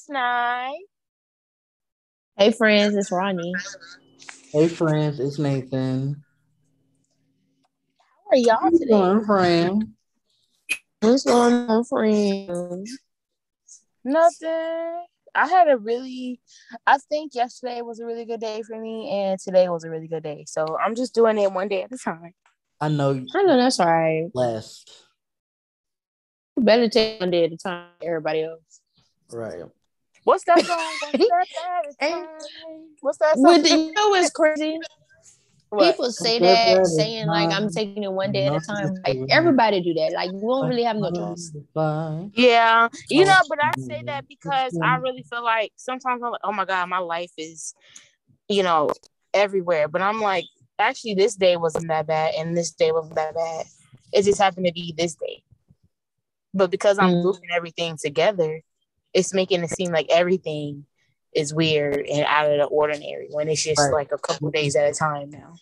friends, it's Nye. Hey friends, it's Ronnie. Hey friends, it's Nathan. How are y'all today? Doing, friend? What's going on, friends? Nothing. I had a really, I think yesterday was a really good day for me, and today was a really good day. So I'm just doing it one day at a time. I know I know that's right. blessed. You better take one day at a time, everybody else. Right. What's that song? What's that at? What's that song? With the, you know what's crazy? What? People say that, saying like I'm taking it one day at a time. Like everybody do that. Like you don't really have no choice. Yeah, you know, but I say that because I really feel like sometimes I'm like, oh my god, my life is, you know, everywhere. But I'm like, actually, this day wasn't that bad, and this day wasn't that bad. It just happened to be this day. But because I'm Mm. grouping everything together, it's making it seem like everything is weird and out of the ordinary when it's just Right. like a couple days at a time now.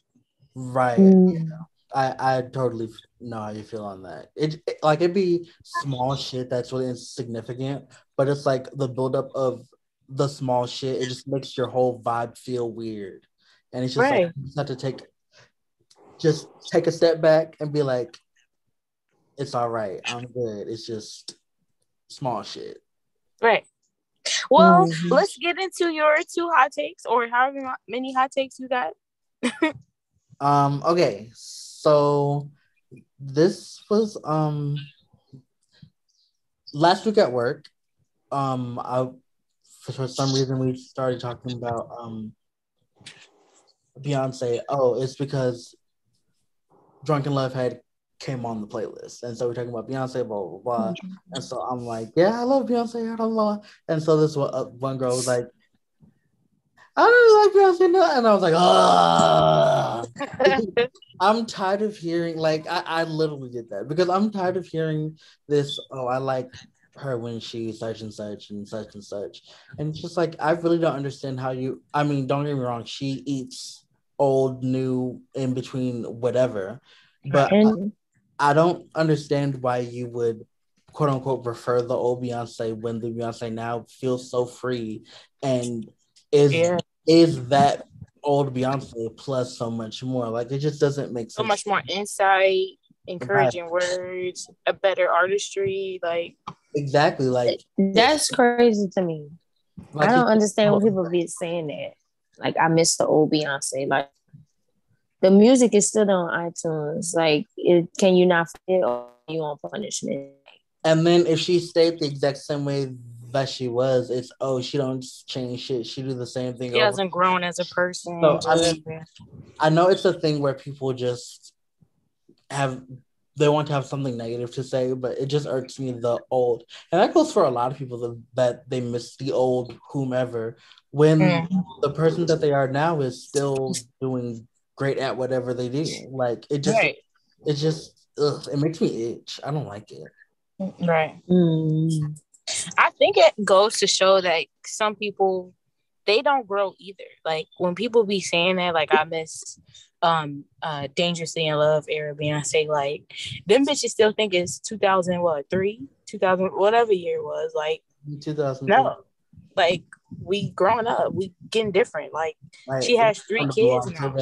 Right. Mm. I I totally know how you feel on that. It, it like it'd be small shit that's really insignificant, but it's like the buildup of the small shit. It just makes your whole vibe feel weird, and it's just Right. like you just have to take just take a step back and be like, it's all right. I'm good. It's just small shit. Right. Well, Mhm. let's get into your two hot takes or however many hot takes you got. Um, okay, so this was um last week at work. Um, I for, for some reason we started talking about um Beyonce. Oh, it's because Drunk in Love had came on the playlist, and so we're talking about Beyonce, blah blah blah. And so I'm like, yeah, I love Beyonce, blah blah. blah. And so this one, uh, one girl was like, I don't really like Beyonce, no. and I was like, ah. I'm tired of hearing like I, I literally did that because I'm tired of hearing this. Oh, I like her when she's such and such and such and such, and it's just like I really don't understand how you. I mean, don't get me wrong, she eats old, new, in between, whatever, but And I don't understand why you would quote unquote prefer the old Beyonce when the Beyonce now feels so free and is Yeah. is that old Beyonce plus so much more. Like it just doesn't make sense. so much more insight, encouraging words, a better artistry. Like, Exactly. Like, that's crazy to me. like I don't understand when oh. people be saying that. Like I miss the old Beyonce. Like the music is still on iTunes. Like it, can you not feel you on punishment? And then if she stayed the exact same way that she was, it's oh she don't change shit. She do the same thing. she over hasn't grown as a person. So, I mean, I know it's a thing where people just have they want to have something negative to say, but it just irks me the old, and that goes for a lot of people that, that they miss the old whomever when Mm. the person that they are now is still doing great at whatever they do. Like it just right. it just ugh, it makes me itch. I don't like it. Right. Mm. I think it goes to show that some people they don't grow either. Like when people be saying that, like I miss um uh dangerously in love era Beyonce, like them bitches still think it's 2000 what three 2000 whatever year it was like Two thousand no like we growing up we getting different like Like, she has three kids now.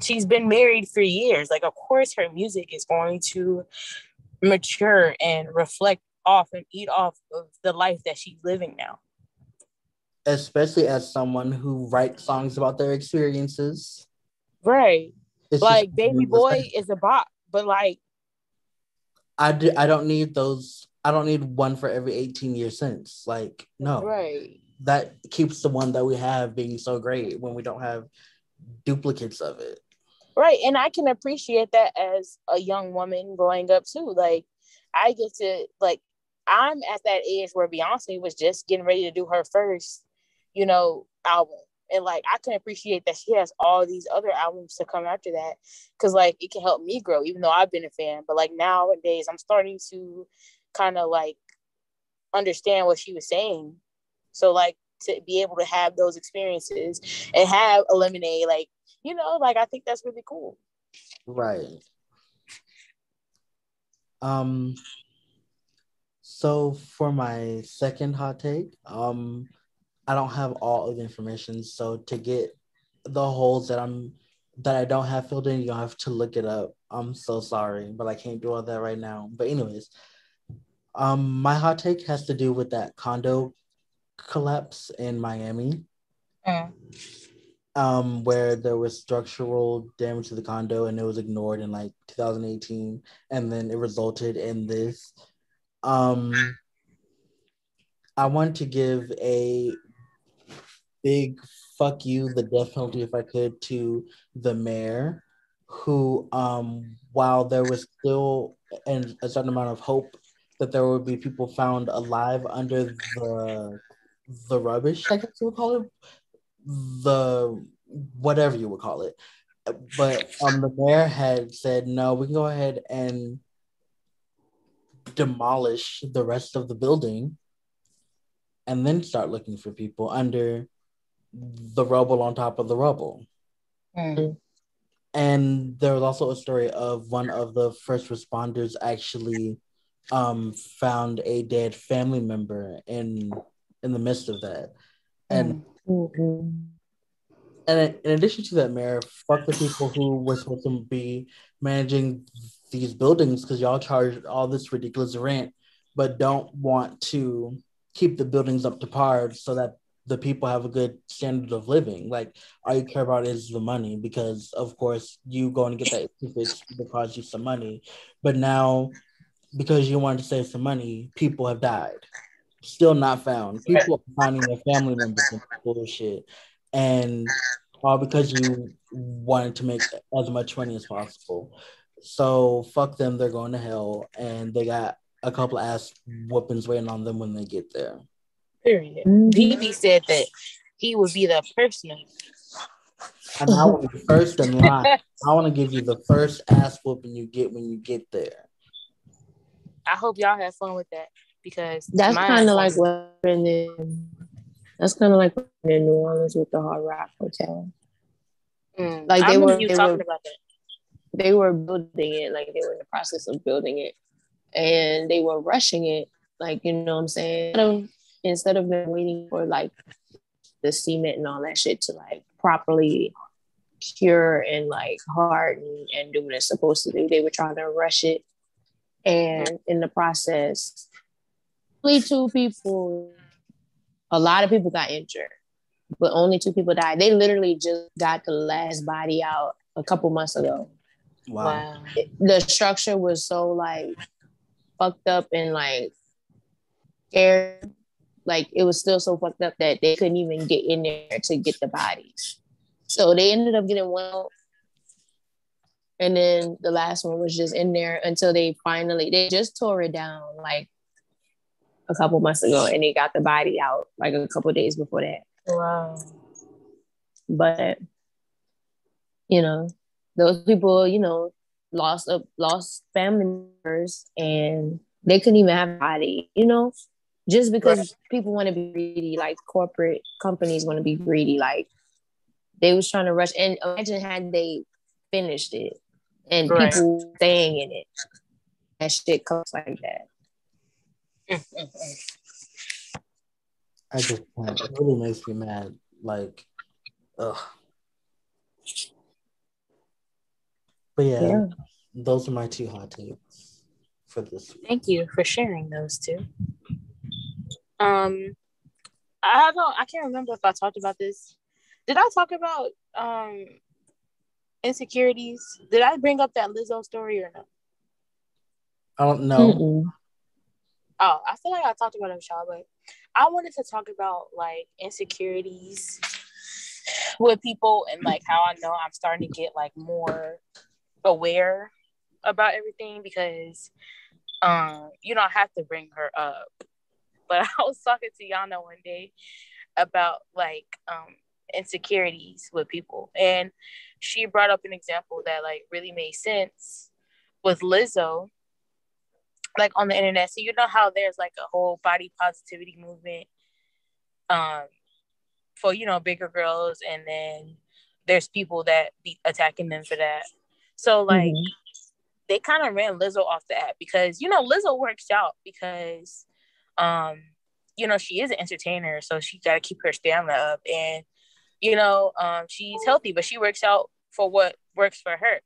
she's been married for years like of course her music is going to mature and reflect off and eat off of the life that she's living now Especially as someone who writes songs about their experiences. right It's like baby boy is a bop but like I do, I don't need those. I don't need one for every 18 years since. Like, no, right that keeps the one that we have being so great when we don't have duplicates of it. right and i can appreciate that as a young woman growing up too like i get to like i'm at that age where beyonce was just getting ready to do her first you know album and like i can appreciate that she has all these other albums to come after that because like it can help me grow even though i've been a fan but like nowadays i'm starting to kind of like understand what she was saying so like to be able to have those experiences and have a lemonade like you know like i think that's really cool Right. Um. So for my second hot take, um, I don't have all of the information. So to get the holes that I'm that I don't have filled in, you'll have to look it up. I'm so sorry, but I can't do all that right now. But anyways, um, my hot take has to do with that condo collapse in Miami. Mm. Um, where there was structural damage to the condo and it was ignored in like 2018, and then it resulted in this. Um, I want to give a big fuck you, the death penalty, if I could, to the mayor, who, um, while there was still an, a certain amount of hope that there would be people found alive under the the rubbish, I guess you would call it, the whatever you would call it. But um, the mayor had said, no, we can go ahead and demolish the rest of the building and then start looking for people under the rubble on top of the rubble. Mm. And there was also a story of one of the first responders actually um, found a dead family member in in the midst of that. And mm-hmm. and in addition to that, Mayor, fuck the people who were supposed to be managing these buildings because y'all charge all this ridiculous rent, but don't want to keep the buildings up to par so that the people have a good standard of living. Like all you care about is the money because of course you going to get that fixed will cost you some money. But now because you wanted to save some money, people have died. Still not found. People are finding their family members and bullshit. And all because you wanted to make as much money as possible. So fuck them, they're going to hell and they got a couple ass whoopings waiting on them when they get there. Period. Mm-hmm. said that he would be the person. And I want to first in line. I want to give you the first ass whooping you get when you get there. I hope y'all have fun with that because that's kind of like what in that's kind of like in New Orleans with the Hard Rock Hotel. Mm, like they were, they were, they were building it, like they were in the process of building it, and they were rushing it, like you know what I'm saying. Instead of, instead of them waiting for like the cement and all that shit to like properly cure and like harden and do what it's supposed to do, they were trying to rush it. And in the process, only two people, a lot of people got injured, but only two people died. They literally just got the last body out a couple months ago. Wow. It, the structure was so like fucked up and like scared. Like it was still so fucked up that they couldn't even get in there to get the bodies. So they ended up getting well and then the last one was just in there until they finally they just tore it down like a couple months ago and they got the body out like a couple days before that. Wow. But you know, those people, you know, lost a lost family members and they couldn't even have a body, you know, just because right. people want to be greedy, like corporate companies want to be greedy, like they was trying to rush and imagine had they finished it and right. people staying in it. That shit comes like that. I just can't. It really makes me mad. Like, ugh. But yeah, yeah, those are my two hot takes for this. Week. Thank you for sharing those two. Um, I don't. I can't remember if I talked about this. Did I talk about um insecurities. Did I bring up that Lizzo story or no? I don't know. Mm-mm. Oh, I feel like I talked about it, Shaw, but I wanted to talk about like insecurities with people and like how I know I'm starting to get like more aware about everything because um you don't have to bring her up. But I was talking to Yana one day about like um insecurities with people and she brought up an example that like really made sense with Lizzo, like on the internet. So you know how there's like a whole body positivity movement, um, for you know bigger girls, and then there's people that be attacking them for that. So like mm-hmm. they kind of ran Lizzo off the app because you know Lizzo works out because um, you know, she is an entertainer, so she got to keep her stamina up. And, you know, um, she's healthy, but she works out for what works for her.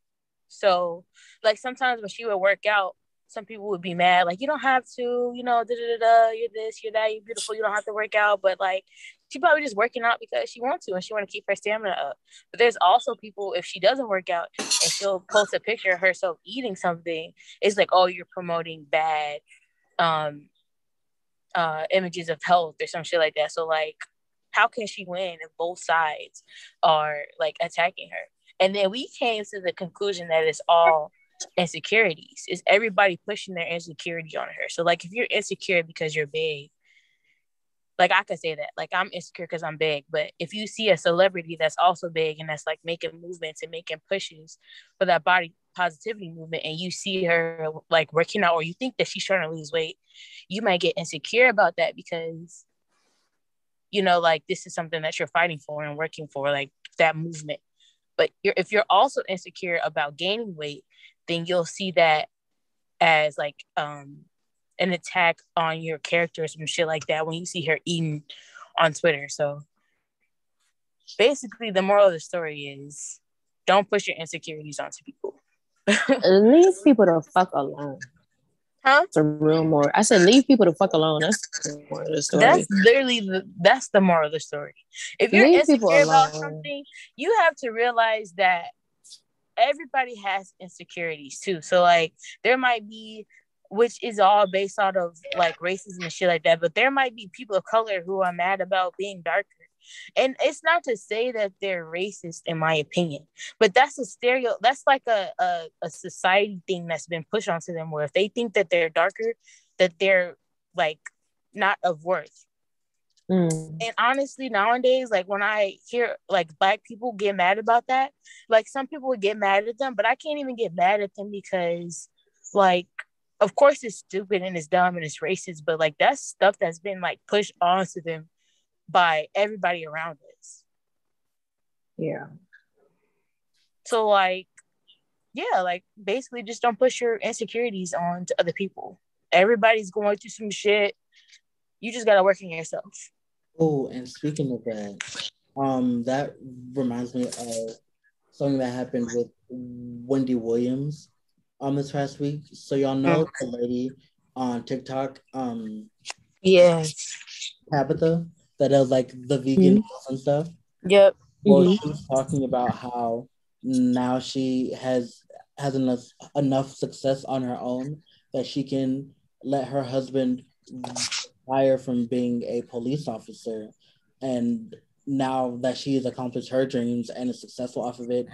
So, like, sometimes when she would work out, some people would be mad, like, you don't have to, you know, da da da, you're this, you're that, you're beautiful, you don't have to work out. But, like, she probably just working out because she wants to and she want to keep her stamina up. But there's also people, if she doesn't work out and she'll post a picture of herself eating something, it's like, oh, you're promoting bad um uh, images of health or some shit like that. So like, how can she win if both sides are like attacking her? And then we came to the conclusion that it's all insecurities. Is everybody pushing their insecurity on her? So like, if you're insecure because you're big, like I could say that, like I'm insecure because I'm big. But if you see a celebrity that's also big and that's like making movements and making pushes for that body positivity movement and you see her like working out or you think that she's trying to lose weight, you might get insecure about that because you know like this is something that you're fighting for and working for like that movement. But you're, if you're also insecure about gaining weight, then you'll see that as like um an attack on your character or some shit like that when you see her eating on Twitter. So basically the moral of the story is don't push your insecurities onto people. leave people to fuck alone. Huh? It's a real more. I said leave people to fuck alone. That's the moral of the story. That's literally the that's the moral of the story. If you're leave insecure about something, you have to realize that everybody has insecurities too. So like there might be which is all based out of like racism and shit like that. But there might be people of color who are mad about being darker. And it's not to say that they're racist, in my opinion, but that's a stereo. That's like a, a, a society thing that's been pushed onto them. Where if they think that they're darker, that they're like not of worth. Mm. And honestly, nowadays, like when I hear like black people get mad about that, like some people would get mad at them, but I can't even get mad at them because, like, of course, it's stupid and it's dumb and it's racist, but like that's stuff that's been like pushed onto them by everybody around us. Yeah. So like, yeah, like basically just don't push your insecurities on to other people. Everybody's going through some shit. You just gotta work on yourself. Oh, and speaking of that, um, that reminds me of something that happened with Wendy Williams um this past week. So y'all know the lady on TikTok, um, yeah, Tabitha that does like the vegan mm-hmm. and stuff. Yep. Well, mm-hmm. she was talking about how now she has has enough enough success on her own that she can let her husband retire from being a police officer, and now that she has accomplished her dreams and is successful off of it,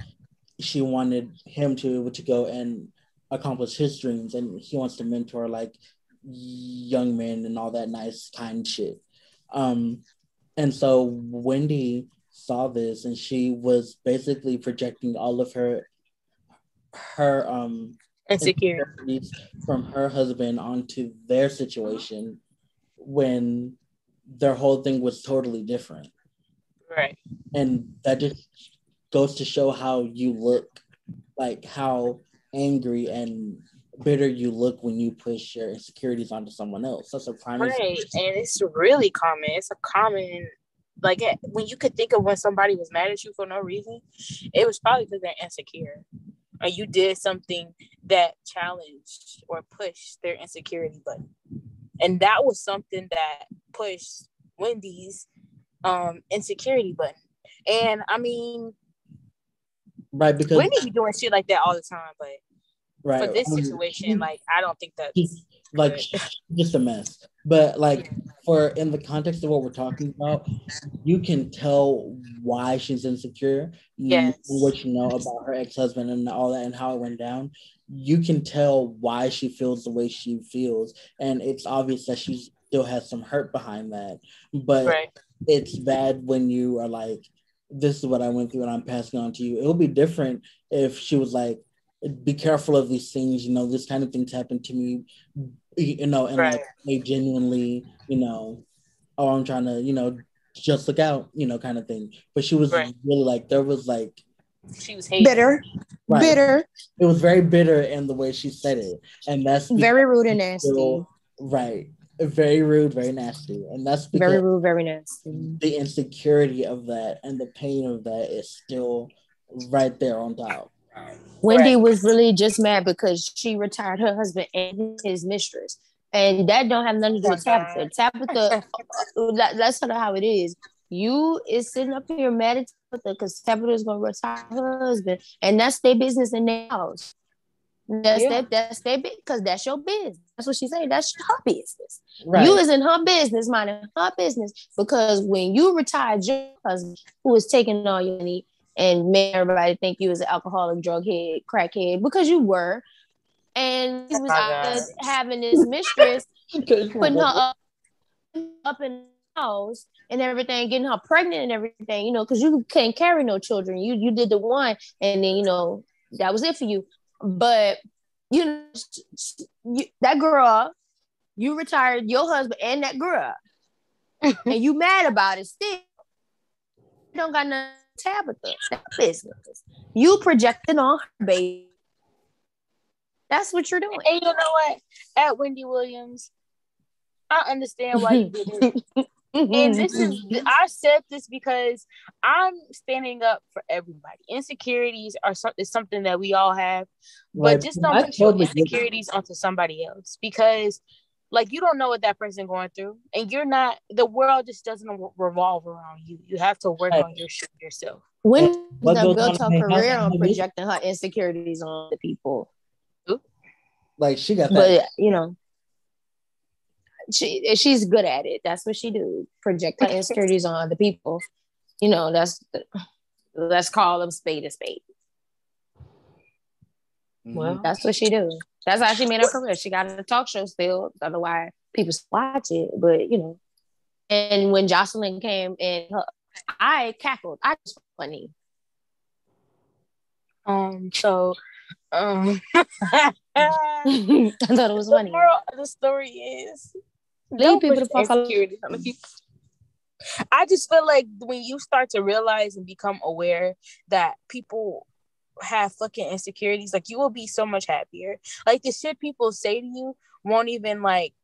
she wanted him to to go and accomplish his dreams, and he wants to mentor like young men and all that nice kind shit. Um, and so Wendy saw this and she was basically projecting all of her her um insecurities from her husband onto their situation when their whole thing was totally different. Right. And that just goes to show how you look, like how angry and bitter you look when you push your insecurities onto someone else. That's a prime right, and it's really common. It's a common like when you could think of when somebody was mad at you for no reason, it was probably because they're insecure, or you did something that challenged or pushed their insecurity button, and that was something that pushed Wendy's um insecurity button. And I mean, right because Wendy be doing shit like that all the time, but right. for this situation, like I don't think that's like just a mess. But like for in the context of what we're talking about, you can tell why she's insecure. Yes. What you know about her ex-husband and all that and how it went down. You can tell why she feels the way she feels. And it's obvious that she still has some hurt behind that. But right. it's bad when you are like, this is what I went through and I'm passing on to you. It would be different if she was like, be careful of these things. You know, this kind of things happen to me. You know, and right. like they genuinely, you know, oh, I'm trying to, you know, just look out, you know, kind of thing. But she was right. really like, there was like, she was hating. bitter, right. bitter. It was very bitter in the way she said it, and that's very rude and nasty. right, very rude, very nasty, and that's very rude, very nasty. The insecurity of that and the pain of that is still right there on top. Wendy right. was really just mad because she retired her husband and his mistress, and that don't have nothing to do with Tabitha. Tabitha, uh, that, that's sort of how it is. You is sitting up here mad at because Tabitha is gonna retire her husband, and that's their business in their house. That's yeah. that. That's their business because that's your business. That's what she said. That's her business. Right. You is in her business, minding her business. Because when you retired your husband, who was taking all your money and made everybody think you was an alcoholic, drug head, crackhead, because you were, and he was oh having this mistress putting her up, up in the house and everything, getting her pregnant and everything, you know, because you can't carry no children. You you did the one, and then you know that was it for you. But you know, you, that girl, you retired your husband and that girl, and you mad about it still. You don't got no Tabitha business. You projecting on her baby. That's what you're doing. And you know what? At Wendy Williams, I understand why you did it. and this is I said this because I'm standing up for everybody. Insecurities are so, is something that we all have, but just don't put your insecurities onto somebody else because like you don't know what that person going through and you're not the world just doesn't revolve around you. You have to work right. on your shit yourself. When the built her career on projecting her insecurities on the people. Like she got that. but you know she she's good at it. That's what she do. Project her insecurities on other people. You know, that's let's call them spade a spade. Mm-hmm. Well, that's what she do. That's how she made her career. She got a talk show still. Otherwise, people watch it. But you know, and when Jocelyn came and her, I cackled. I was funny. Um. So, um, I thought it was funny. The moral of the story is Leave people to fuck I just feel like when you start to realize and become aware that people have fucking insecurities, like you will be so much happier. Like the shit people say to you won't even like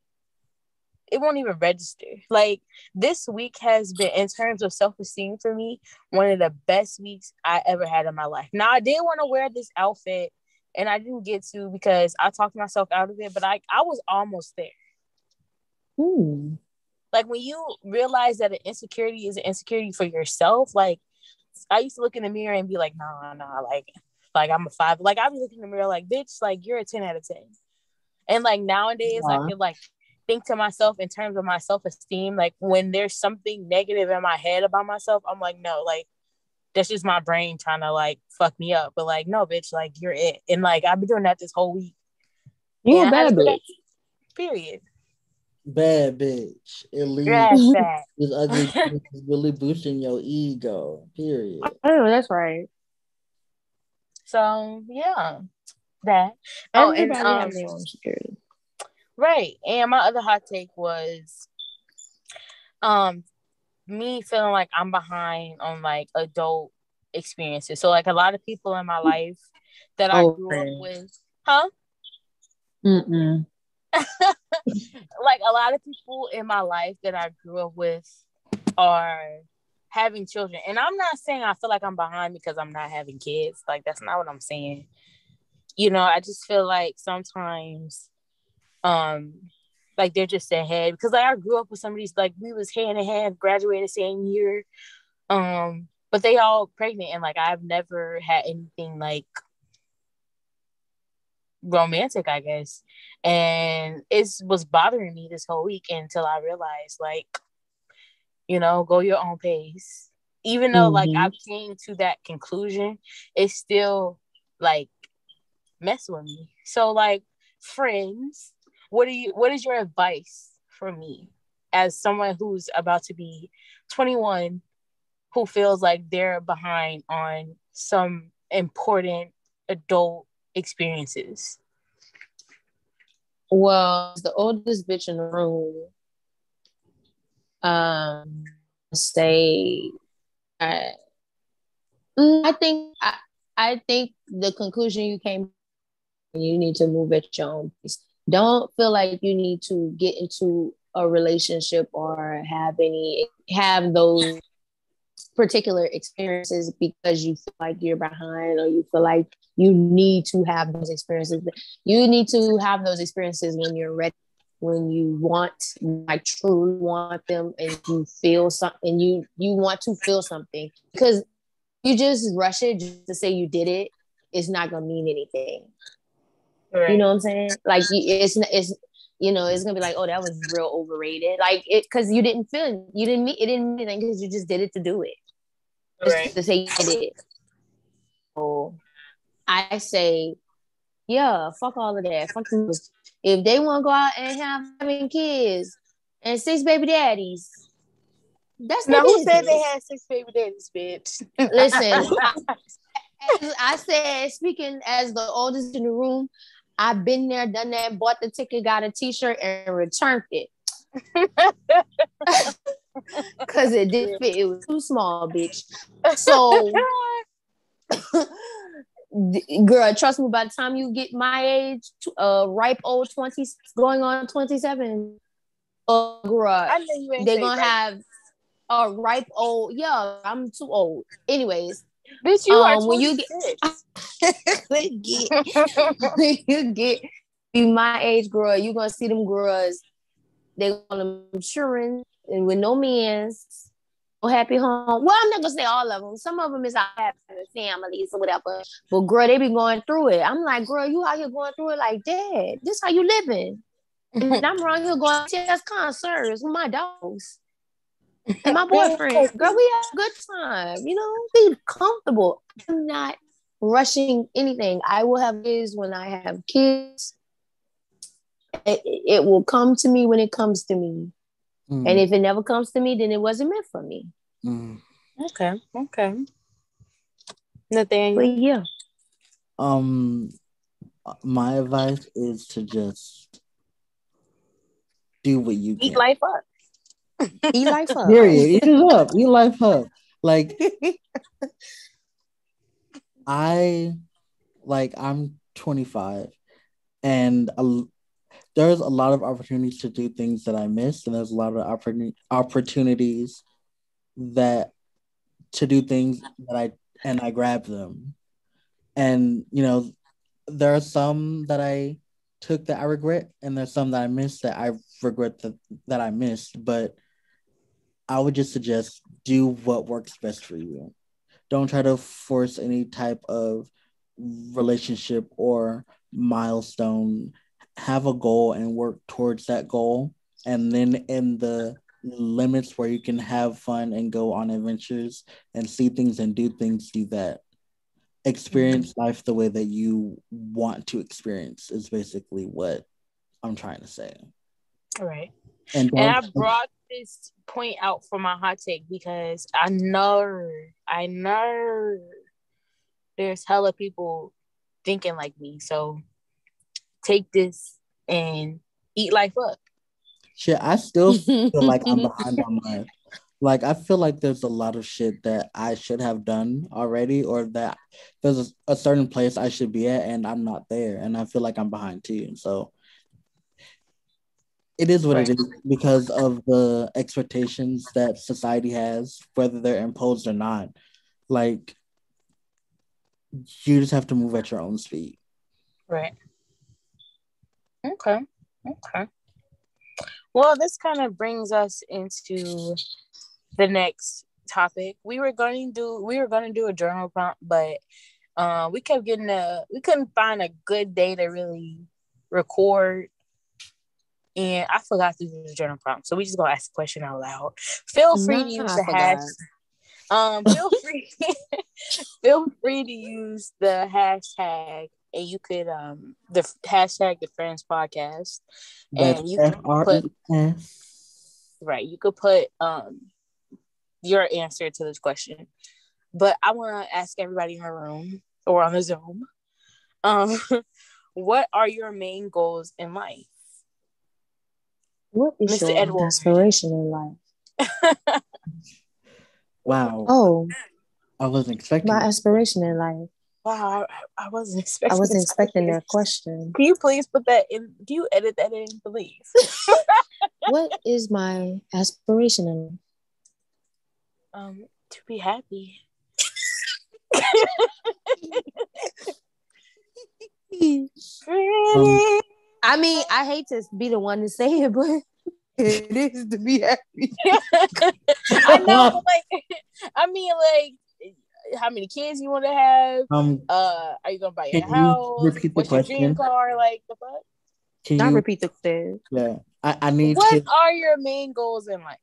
it won't even register. Like this week has been in terms of self-esteem for me, one of the best weeks I ever had in my life. Now I did want to wear this outfit and I didn't get to because I talked myself out of it, but I I was almost there. Ooh. Like when you realize that an insecurity is an insecurity for yourself, like I used to look in the mirror and be like, nah, nah, like, like I'm a five. Like I be looking in the mirror like, bitch, like you're a 10 out of 10. And like nowadays, yeah. I can like think to myself in terms of my self-esteem. Like when there's something negative in my head about myself, I'm like, no, like that's just my brain trying to like fuck me up. But like, no, bitch, like you're it. And like I've been doing that this whole week. You a bad bitch. Period bad bitch. At least this ugly is really boosting your ego. Period. Oh, that's right. So yeah, that. Oh, and um, have their own security. Right, and my other hot take was, um, me feeling like I'm behind on like adult experiences. So like a lot of people in my life that I grew up with, huh? Mm-mm. like a lot of people in my life that I grew up with are having children. And I'm not saying I feel like I'm behind because I'm not having kids. Like that's not what I'm saying. You know, I just feel like sometimes um like they're just ahead because like I grew up with some of these like we was hand in hand, graduated same year. Um, but they all pregnant and like I've never had anything like romantic, I guess. And it was bothering me this whole week until I realized, like, you know, go your own pace. Even though, mm-hmm. like, I came to that conclusion, it still, like, mess with me. So, like, friends, what do you, what is your advice for me as someone who's about to be 21 who feels like they're behind on some important adult experiences? Well, the oldest bitch in the room. Um, say, I, I think I, I think the conclusion you came, you need to move at your own pace. Don't feel like you need to get into a relationship or have any have those particular experiences because you feel like you're behind or you feel like you need to have those experiences. You need to have those experiences when you're ready, when you want, like truly want them and you feel something, you you want to feel something. Because you just rush it just to say you did it, it's not gonna mean anything. Right. You know what I'm saying? Like it's it's you know it's gonna be like oh that was real overrated like it because you didn't feel you didn't mean it didn't mean anything because you just did it to do it right. to say you did it. So I say, yeah, fuck all of that. Fuck. If they want to go out and have having kids and six baby daddies, that's now who said they had six baby daddies, bitch. Listen, I, I said, speaking as the oldest in the room, I've been there, done that, bought the ticket, got a t-shirt, and returned it. Cause it didn't fit. It was too small, bitch. So girl, trust me, by the time you get my age, uh ripe old 20 going on 27, uh girl, they're gonna have a ripe old, yeah, I'm too old. Anyways. Bitch, you um, are when you get, get you get be my age girl, you're gonna see them girls they're gonna maturing and with no men's, happy home. Well, I'm not gonna say all of them. Some of them is out having families or whatever. But girl, they be going through it. I'm like, girl, you out here going through it like that. This how you living. and I'm around here going to test concerts with my dogs. And my boyfriend, girl, we have a good time, you know, be comfortable. I'm not rushing anything. I will have kids when I have kids it, it will come to me when it comes to me. Mm. And if it never comes to me, then it wasn't meant for me. Mm. Okay. Okay. Nothing. But yeah. Um my advice is to just do what you can. Eat life up. Eat life up. Period. Eat it up. Eat life up. Like I like I'm 25 and a, there's a lot of opportunities to do things that I missed, and there's a lot of oppor- opportunities that to do things that I and I grab them. And you know, there are some that I took that I regret, and there's some that I missed that I regret that, that I missed. But I would just suggest do what works best for you. Don't try to force any type of relationship or milestone have a goal and work towards that goal. And then in the limits where you can have fun and go on adventures and see things and do things do that experience mm-hmm. life the way that you want to experience is basically what i'm trying to say. All right. And, and i brought this point out for my hot take because i know i know there's hella people thinking like me. So take this and eat life up. Shit, I still feel like I'm behind on my like I feel like there's a lot of shit that I should have done already or that there's a, a certain place I should be at and I'm not there and I feel like I'm behind too. So it is what right. it is because of the expectations that society has, whether they're imposed or not. Like you just have to move at your own speed. Right. Okay. Okay. Well, this kind of brings us into the next topic. We were going to do we were going to do a journal prompt, but uh, we kept getting a we couldn't find a good day to really record, and I forgot to do the journal prompt. So we just gonna ask the question out loud. Feel free no, to use I the hash. Um, feel free feel free to use the hashtag and you could um the hashtag the friends podcast. And you can put right you could put um your answer to this question. But i want to ask everybody in the room or on the zoom um what are your main goals in life? What is Mr. your Edward? aspiration in life? Wow. Oh. I wasn't expecting my aspiration in life Wow, I, I wasn't expecting. I wasn't expecting that question. Can you please put that in? Do you edit that in, please? what is my aspiration in? Um, to be happy. um, I mean, I hate to be the one to say it, but it is to be happy. I know, like, I mean, like, how many kids you want to have? Um, uh, are you gonna buy a house? Repeat What's question? your dream car? Like the fuck? Can I repeat the question? Yeah, I, I need. What to... are your main goals in life?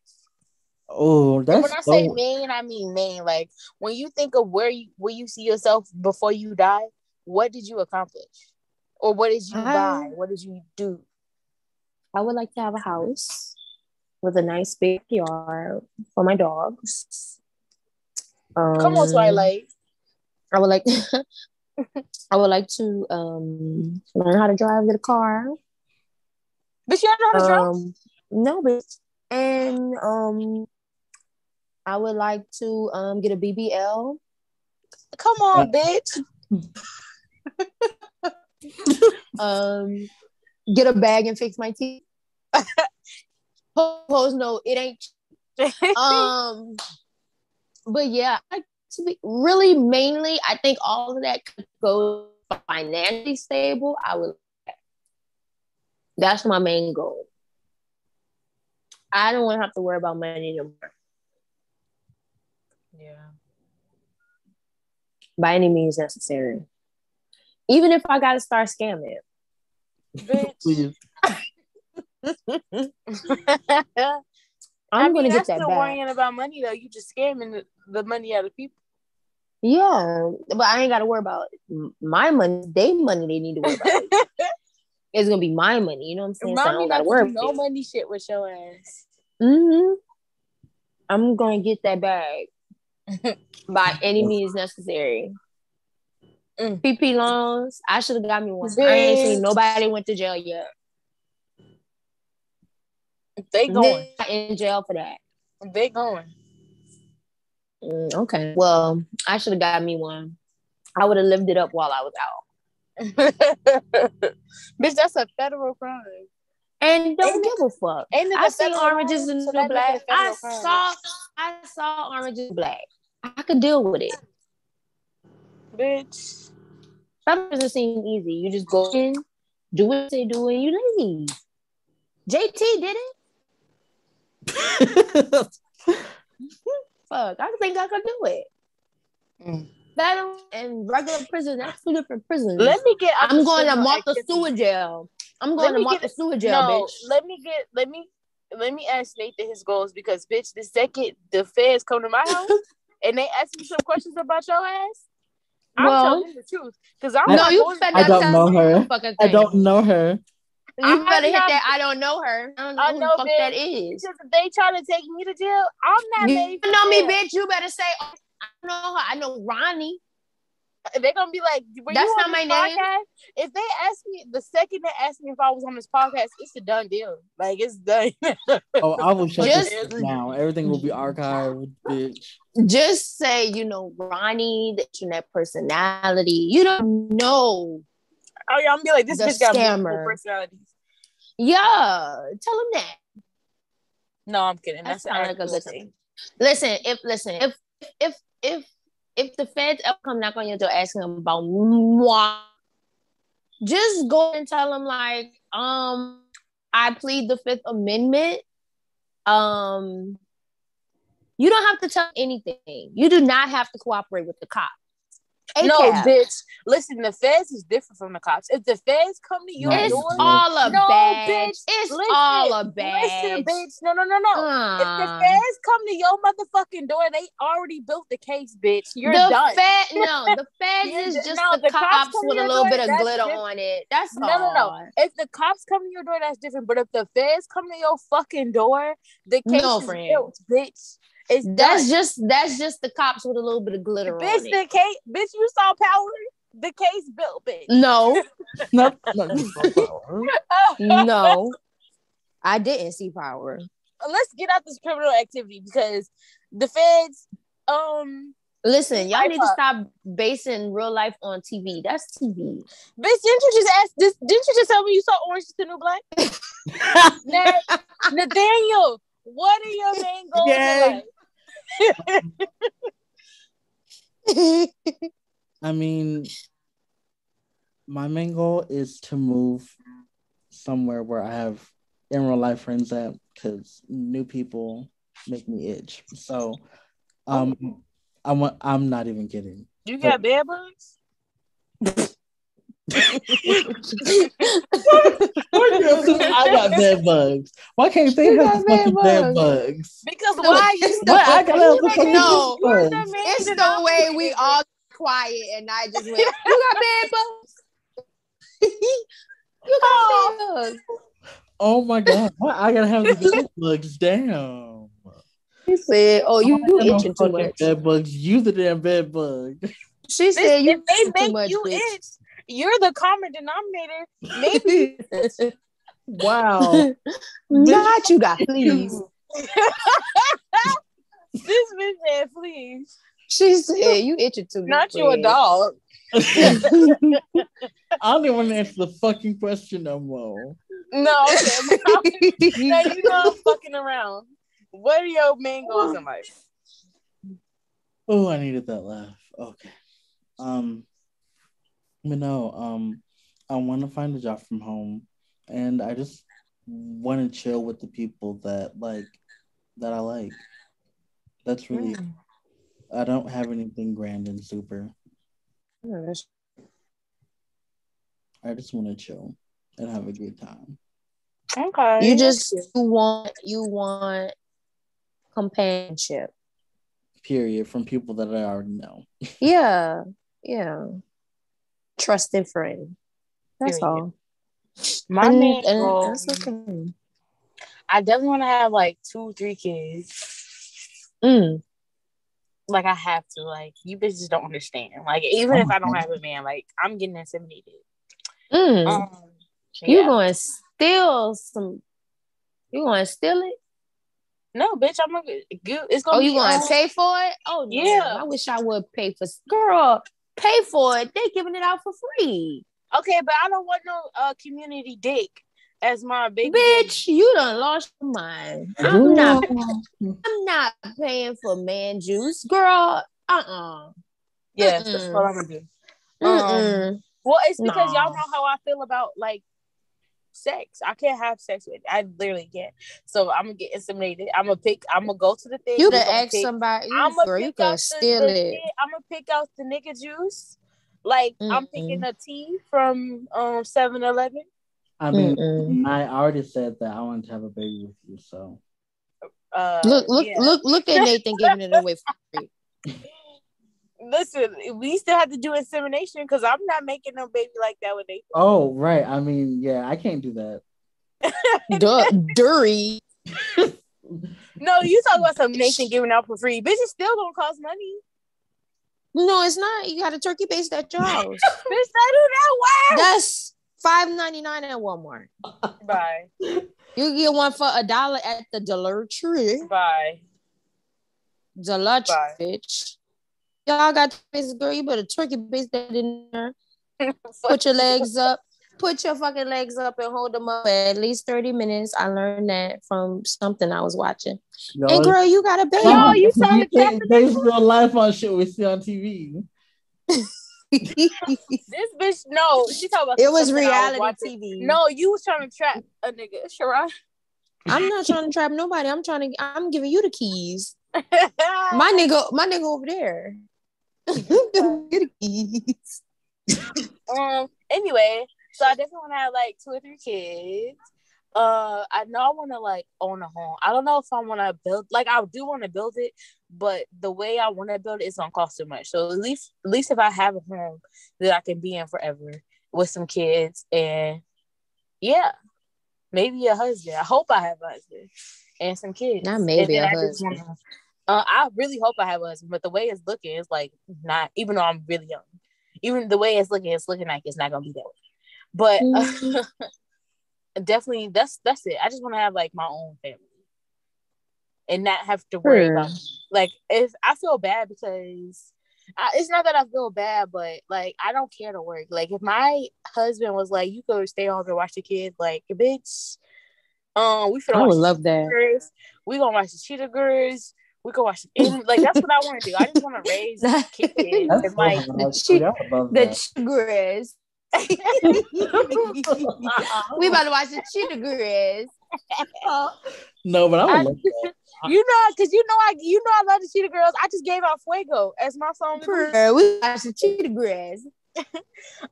Oh, that's and when I so... say main, I mean main. Like when you think of where you where you see yourself before you die, what did you accomplish, or what did you I... buy? What did you do? I would like to have a house with a nice big yard for my dogs. Um, Come on, Twilight. I would like I would like to um learn how to drive, get a car. But you don't know how to um, drive? No, bitch. And um I would like to um get a BBL. Come on, bitch. um get a bag and fix my teeth. Pose no, it ain't um but yeah, to be really mainly, I think all of that could go financially stable. I would. That's my main goal. I don't want to have to worry about money anymore. Yeah. By any means necessary. Even if I gotta start scamming. Bitch. I'm I mean, gonna get that back. worrying about money though. You just scamming the, the money out of people. Yeah, but I ain't got to worry about my money. They money they need to worry about. it's gonna be my money. You know what I'm saying? So I don't gotta worry. No money shit with your ass. Mm-hmm. I'm gonna get that bag by any means necessary. Mm. PPP loans. I should have got me one. Bitch. I ain't seen nobody went to jail yet. They going in jail for that. They going. Mm, okay. Well, I should have got me one. I would have lived it up while I was out. Bitch, that's a federal crime. And don't ain't give a fuck. I see oranges and so black. I crime. saw I saw oranges black. I could deal with it. Bitch. That doesn't seem easy. You just go in, do what they do, and you leave. JT did it. Fuck, I think I could do it. Mm. That and regular prison, that's two different prisons. Let me get. I'm going to Martha Stewart jail. I'm going to Martha Stewart jail, no, bitch. Let me get. Let me. Let me ask Nathan his goals because, bitch, the second the feds come to my house and they ask me some questions about your ass, I'm well, telling the truth because I'm no, you I don't know her. I don't know her. You I better hit that. I don't know her. I don't know, I know who the fuck bitch, that is. Because if they try to take me to jail, I'm not. You know me, bitch. You better say, oh, I know her. I know Ronnie. They're gonna be like, "That's not my podcast? name." If they ask me, the second they ask me if I was on this podcast, it's a done deal. Like it's done. oh, I will shut just, this now. Everything will be archived, bitch. Just say, you know, Ronnie, the internet personality. You don't know Oh yeah, I'm gonna be like, this the bitch got multiple personalities. Yeah, tell him that. No, I'm kidding. That sounds like a good thing. Listen, if listen, if if if if the feds ever come knock on your door asking about moi, just go and tell them like, um, I plead the Fifth Amendment. Um, you don't have to tell anything. You do not have to cooperate with the cops. A-cap. No, bitch. Listen, the feds is different from the cops. If the feds come to your it's door, all a no, badge. Bitch, it's listen, all a badge. Listen, bitch. No, no, no, no. Uh. If the feds come to your motherfucking door, they already built the case, bitch. You're the done. Fed, no, the feds is just no, the, the, cops, cops with a little door, bit of glitter different. on it. That's no, all. no, no. If the cops come to your door, that's different. But if the feds come to your fucking door, the case no, is friend. built, bitch. It's that's done. just that's just the cops with a little bit of glitter bitch, on it. the case, bitch, you saw power. The case built, bitch. No, no, no, no, I didn't see power. Let's get out this criminal activity because the feds, um, Listen, y'all need to stop basing real life on TV. That's TV. Bitch, didn't you just ask this? Didn't you just tell me you saw Orange is the New Black? Nathaniel, what are your main goals yeah. in life? I mean, my main goal is to move somewhere where I have in real life friends at because new people make me itch. So, um, oh. I'm I'm not even kidding. You got bed bugs. I got bed bugs. Why can't they have the fucking bed bugs? Because why? Why I gotta have the no, It's the way we all quiet and I just went. You got bed bugs. you got oh. bed bugs. Oh my god! Why I gotta have the bed bugs down? He said, "Oh, you you itching too much. Bed bugs. You the damn bed bug." She said, "You if they make much, you bitch. itch. You're the common denominator. Maybe." wow. Not you got please. this bitch said, "Please." She said, "You itching too much." Not you a dog. I don't even want to answer the fucking question no more. No, okay. now you know I'm fucking around. What are your main goals in life? Oh, I needed that laugh. Okay. Um, you know, um, I want to find a job from home, and I just want to chill with the people that like that I like. That's really. Mm. I don't have anything grand and super. I just want to chill and have a good time. Okay. You just you want you want companionship. Period. From people that I already know. yeah. Yeah. Trusted friend. That's Period. all. My and, main goal, okay. I definitely want to have like two, three kids. Mm. Like I have to. Like you bitches don't understand. Like even oh, if I don't have a man, like I'm getting inseminated. Mm. Um, you yeah. going to steal some? You going to steal it? No, bitch, I'm gonna. It's gonna. Be. Oh, you gonna um, pay for it? Oh, yeah. I wish I would pay for. Girl, pay for it. They giving it out for free. Okay, but I don't want no uh community dick as my baby. Bitch, baby. you done lost your mind. I'm not. I'm not paying for man juice, girl. Uh uh-uh. uh Yes, that's what I'm gonna do. Um, well, it's because y'all know how I feel about like sex. I can't have sex with. It. I literally can't. So I'm gonna get inseminated. I'm gonna pick. I'm gonna go to the thing. You to ask pick, somebody. I'm gonna pick you steal the, it. I'm gonna pick out the nigga juice. Like mm I'm picking a tea from um 7-Eleven. I mean, Mm-mm. I already said that I want to have a baby with you. So uh, look, look, yeah. look, look at Nathan giving it away for free. listen, we still have to do insemination because I'm not making no baby like that with Nathan. Oh, right. I mean, yeah, I can't do that. Duh, Dury. no, you talk about some Nathan giving out for free. Bitch, it's still gonna cost money. No, it's not. You got a turkey base at your house. Bitch, that do that wow. That's five ninety nine at Walmart. Bye. You get one for a dollar at the Dollar Tree. Bye. Dollar Tree, bitch. Y'all got face girl. You better turkey base that in there. Put your legs up. Put your fucking legs up and hold them up at least 30 minutes. I learned that from something I was watching. Yo, and girl, you got a baby. Yo, you sound like Based real life on shit we see on TV. this bitch, no, she talking about it was reality TV. No, you was trying to trap a nigga, Shara. I'm not trying to trap nobody. I'm trying to. I'm giving you the keys. my nigga, my nigga over there. um. Anyway, so I definitely want to have like two or three kids. Uh, I know I want to like own a home. I don't know if I want to build. Like, I do want to build it, but the way I want to build it is gonna cost too much. So at least, at least if I have a home that I can be in forever with some kids, and yeah, maybe a husband. I hope I have a husband and some kids. Not maybe a husband. Wanna, uh, I really hope I have a husband, but the way it's looking it's like not. Even though I'm really young, even the way it's looking, it's looking like it's not gonna be that way. But mm-hmm. uh, definitely, that's that's it. I just want to have like my own family and not have to worry about like if I feel bad because I, it's not that I feel bad, but like I don't care to work. Like if my husband was like, "You go stay home and watch the kids," like bitch, um, we I would love that. Girls. We gonna watch the Cheetah Girls. We can watch and, like that's what I want to do. I just want to raise kids and like the, Cheetah the Girls. we about to watch the Cheetah Girls. no, but I would You know, because you know I you know I love the Cheetah Girls. I just gave out Fuego as my song. For, we watch the Cheetah Girls.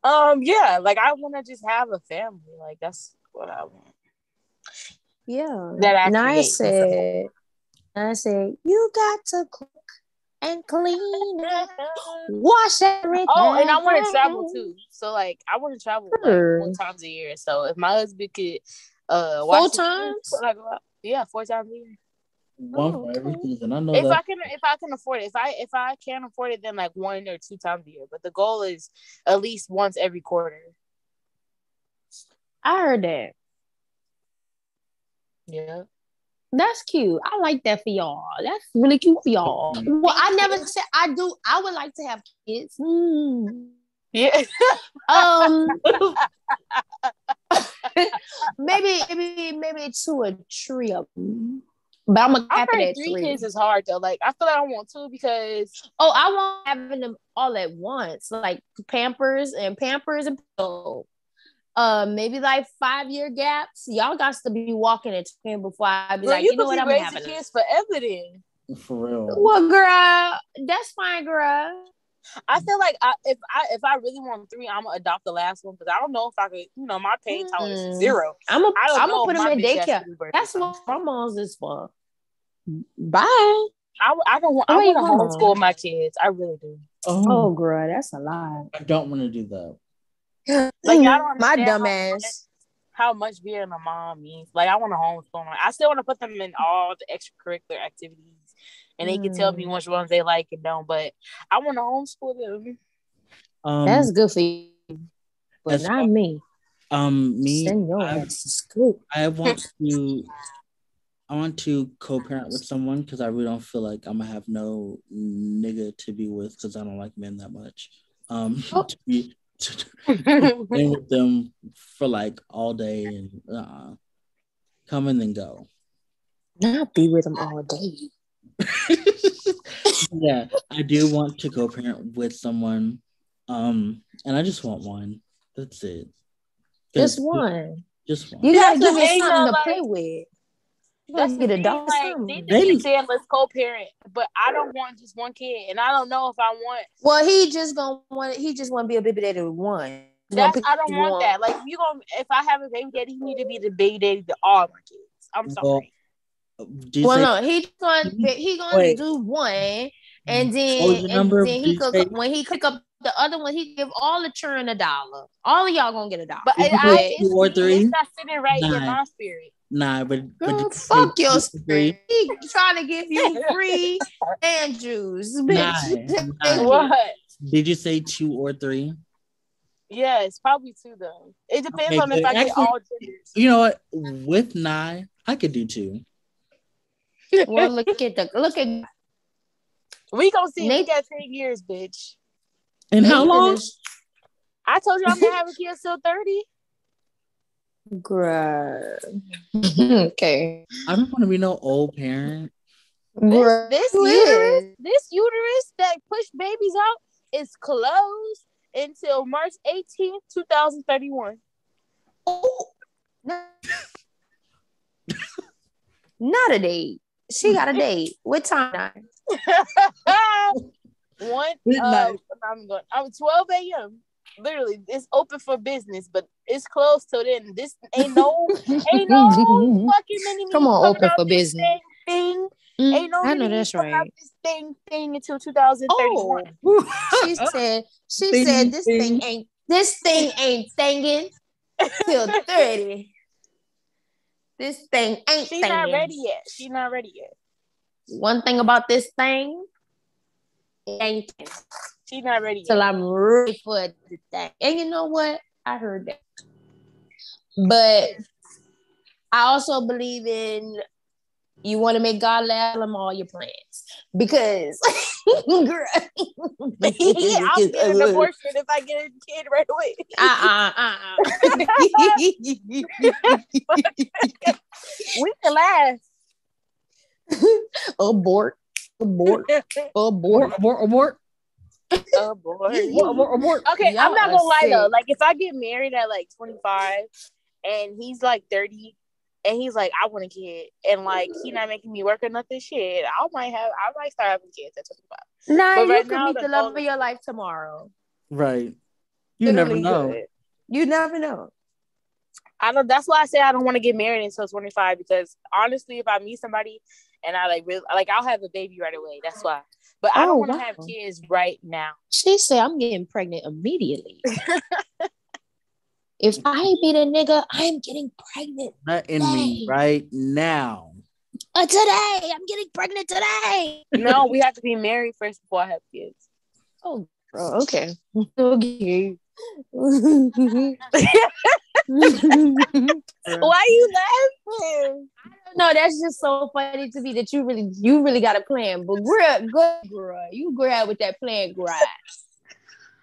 um, yeah, like I want to just have a family. Like that's what I want. Yeah. That I Naya said. I said you got to cook and clean, wash everything. Oh, and I want to travel too. So like, I want to travel sure. like four times a year. So if my husband could, uh, four times, like, yeah, four times a year one oh, for every season. I know if that. I can if I can afford it. If I if I can't afford it, then like one or two times a year. But the goal is at least once every quarter. I heard that. Yeah. That's cute. I like that for y'all. That's really cute for y'all. Well, I never said I do. I would like to have kids. Mm. Yeah. um. maybe, maybe, maybe two or three of them. But I'm a cap three, three kids is hard though. Like I feel like I want two because oh, I want having them all at once, like Pampers and Pampers and pillow. Uh, maybe like five year gaps. Y'all got to be walking and talking before I be Girl, like, you, you know what, I'm having kids forever then. For real. Well, girl, that's fine, girl. I feel like I, if I if I really want three, I'm gonna adopt the last one because I don't know if I could. You know, my pain tolerance is zero. I'm gonna I'm gonna put them in daycare. That's what hormones is for. Bye. I, I don't want. I want to homeschool my kids. I really do. Oh, oh girl, that's a lot. I don't want to do that. like I don't my dumb ass. How much being a mom means. Like I want to homeschool. Them. I still want to put them in all the extracurricular activities, and they mm. can tell me mm. which ones they like and don't. But I want to homeschool them. Um, that's good for you, but not me. Um, me. I, I want to I want to co-parent with someone because I really don't feel like I'm gonna have no nigga to be with because I don't like men that much. Um, oh. to be to, to be with them for like all day and uh, come and then go. Not be with them all day. yeah, I do want to co-parent with someone, um, and I just want one. That's it. Just one. Just one. You gotta give me something to play with. That's get a dog. Like, they just saying let's co-parent, but I don't want just one kid, and I don't know if I want. Well, he just gonna want. He just want to be a baby daddy with one. That's I don't want one. that. Like you gonna if I have a baby daddy, he need to be the baby daddy to all my kids. I'm sorry. Well, well no, he gonna mm-hmm. he gonna Wait. do one, mm-hmm. and then and then he could when he pick up the other one, he give all the children a dollar. All of y'all gonna get a dollar. But I, two or three. It's not sitting right Nine. in my spirit. Nah, but, Girl, but fuck your free. Trying to give you free and juice, bitch. Nah, nah. What? Did you say two or three? Yes, probably two though. It depends okay, on if I actually, get all genders. You know what? With nine, I could do two. well, look at the look at. We gonna see. Nate, we got ten years, bitch. And how long? I told you I'm gonna have a kid till thirty. Bruh. okay. I don't want to be no old parent. This, this uterus, this uterus that pushed babies out is closed until March 18th, 2031. Oh, not a date. She got a date. What time? One. Uh, I'm going. I'm 12 a.m literally it's open for business, but it's closed till then. This ain't no ain't no fucking many Come on, open for business. Thing. Mm, ain't no I know that's right. This thing thing until 2031. Oh. she said she thing, said this thing. thing ain't this thing ain't thinging till 30. This thing ain't She's not ready yet. She's not ready yet. One thing about this thing, it ain't She's not ready. Till I'm ready for the thing. And you know what? I heard that. But I also believe in you want to make God laugh, them all your plans. Because I'm getting an abortion if I get a kid right away. Uh uh uh. we can laugh. abort, abort, abort, abort, abort. Abort. abort, abort. Okay, Y'all I'm not gonna lie sick. though. Like, if I get married at like 25 and he's like 30 and he's like, I want a kid, and like he not making me work or nothing, shit, I might have, I might start having kids at 25. Nah, but you right could now, meet the, the love of your life tomorrow. Right. You never know. Good. You never know. I don't that's why I say I don't want to get married until 25 because honestly, if I meet somebody and I like really like I'll have a baby right away. That's why. But I don't oh, want to wow. have kids right now. She said I'm getting pregnant immediately. if I meet a nigga, I'm getting pregnant. Not in me right now. Uh, today, I'm getting pregnant today. no, we have to be married first before I have kids. Oh, okay. Okay. Why are you laughing? No, that's just so funny to me that you really you really got a plan. But girl, go girl, you grab with that plan, girl.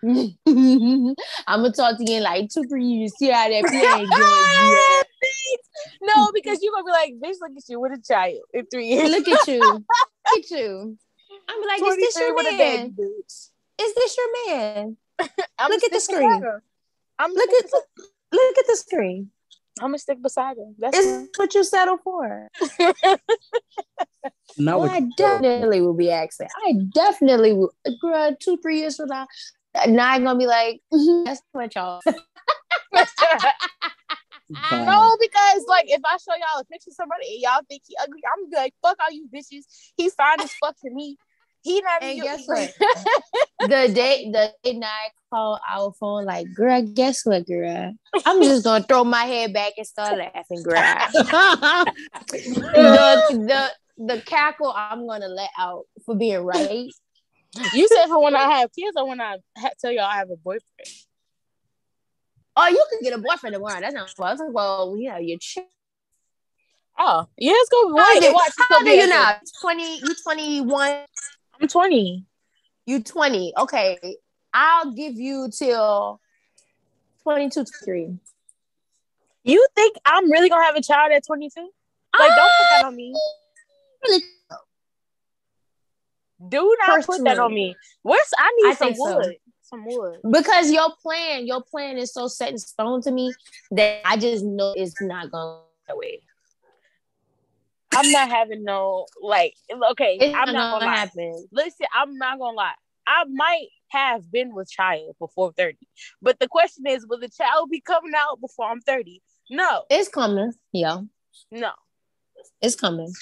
I'm gonna talk to you in like two, three years. See how that plan goes. no, because you're gonna be like, bitch, look at you with a child in three years. Look at you. look at you. I'm like, is this your man? Baby, is this your man? look at the screen. I'm look at the, look at the screen. I'm gonna stick beside him. That's is what you settle for. no, well, I definitely will be asking. I definitely will. Girl, two, three years from now, now I'm gonna be like, mm-hmm, that's what y'all. no, because like if I show y'all a picture of somebody and y'all think he ugly, I'm gonna be like, fuck all you bitches. He's fine as fuck to me. He not and guess what? the day the day night call our phone like, girl, guess what, girl? I'm just gonna throw my head back and start laughing, girl. the, the the cackle I'm gonna let out for being right. You said for when I have kids or when I ha- tell y'all I have a boyfriend. Oh, you can get a boyfriend tomorrow. That's not well. Like, well, we have your chick. Oh, yeah, let's go. Wait, how watch. How old are you now? 20, you 21? I'm 20. You 20. Okay. I'll give you till 22, 23. You think I'm really gonna have a child at 22? Like, don't put that on me. Really? Do not Personally. put that on me. Where's I need I some wood. So. Some wood. Because your plan, your plan is so set in stone to me that I just know it's not going that way. I'm not having no like okay, it's I'm not, gonna happen. Listen, I'm not gonna lie. I might have been with child before 30. But the question is, will the child be coming out before I'm 30? No. It's coming. Yeah. No. It's coming.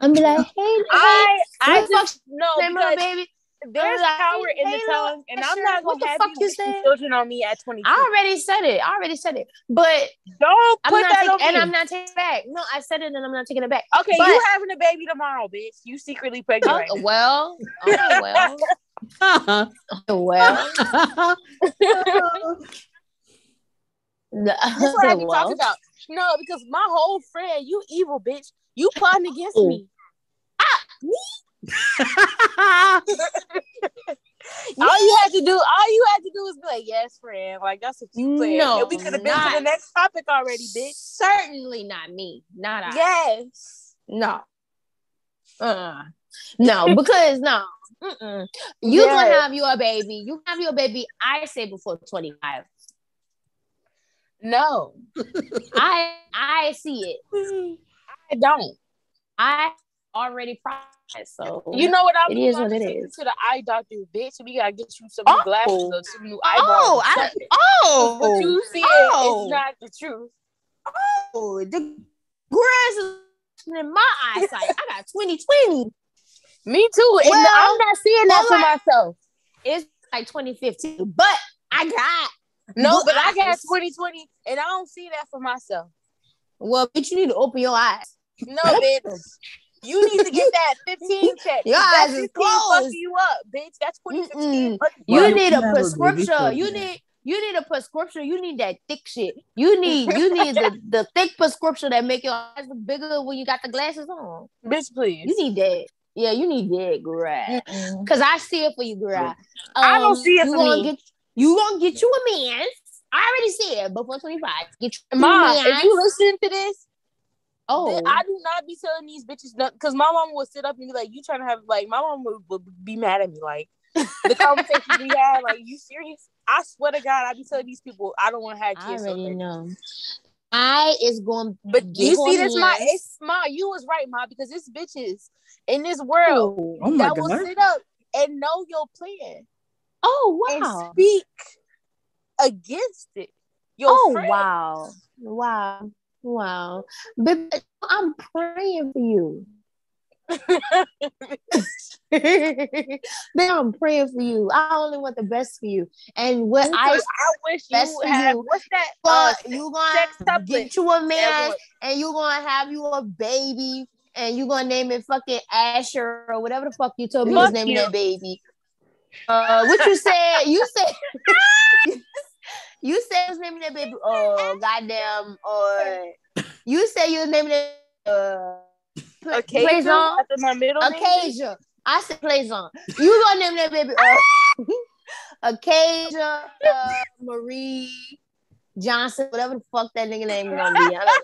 I'm be like, hey, I, I just no, because, baby there's power in the tongue, and I'm not gonna have you wish children on me at 22. I already said it. I already said it. But don't put that take, on and me. I'm not taking it back. No, I said it, and I'm not taking it back. Okay, but, you having a baby tomorrow, bitch. You secretly pregnant. right well, oh, well, well. That's what I be well. talking about. No, because my whole friend, you evil bitch, you plotting against oh. me. Ah, me? all you had to do, all you had to do was be like, "Yes, friend." Like that's what you said. No, we could have been to the next topic already, bitch. Certainly not me. Not I. Yes. No. Uh. No, because no. Mm-mm. You yes. gonna have your baby. You have your baby. I say before twenty five. No, I I see it. I don't. I already processed. So you know what I'm. It is what it is. To the eye doctor, bitch. We gotta get you some new oh. glasses oh. or some new oh, eyeballs. Oh, I, oh, but you see oh. it, it's not the truth. Oh, the grass is in my eyesight. I got 2020. Me too. Well, and I'm not seeing that for myself. It's like 2015, but I got no, but eyes. I got 2020, and I don't see that for myself. Well, bitch, you need to open your eyes. No, bitch. You need to get that 15 check. Your eyes is closed. you up, bitch. That's 2015. You need a prescription. You need you need a prescription. You need that thick shit. You need you need the, the thick prescription that make your eyes look bigger when you got the glasses on. Bitch, please. You need that. Yeah, you need that, girl. Cause I see it for you, girl. Um, I don't see it for me. Get, you gonna get you a man. I already said before 25. Get you Mom, if you listen to this, oh, I do not be telling these bitches because my mom would sit up and be like, "You trying to have like?" My mom would, would be mad at me like the conversation we had. Like, you serious? I swear to God, I be telling these people I don't want to have kids. I already know. I is going, but you see this, my it's my you was right, ma, because it's bitches in this world oh, oh that God. will sit up and know your plan. Oh wow! And speak against it. Your oh friend. wow, wow, wow! But I'm praying for you. then I'm praying for you. I only want the best for you. And what I, I wish you had you, what's that? Uh, you gonna get you a man and you gonna have you a baby and you gonna name it fucking Asher or whatever the fuck you told me was naming that baby. Uh, what you said? You said you said was naming that baby. Oh goddamn! Or you said you was naming it. Uh, Occasion after my middle Occasion. I said plays on. You gonna name that baby uh, Acacia, uh, Marie Johnson, whatever the fuck that nigga name gonna be. I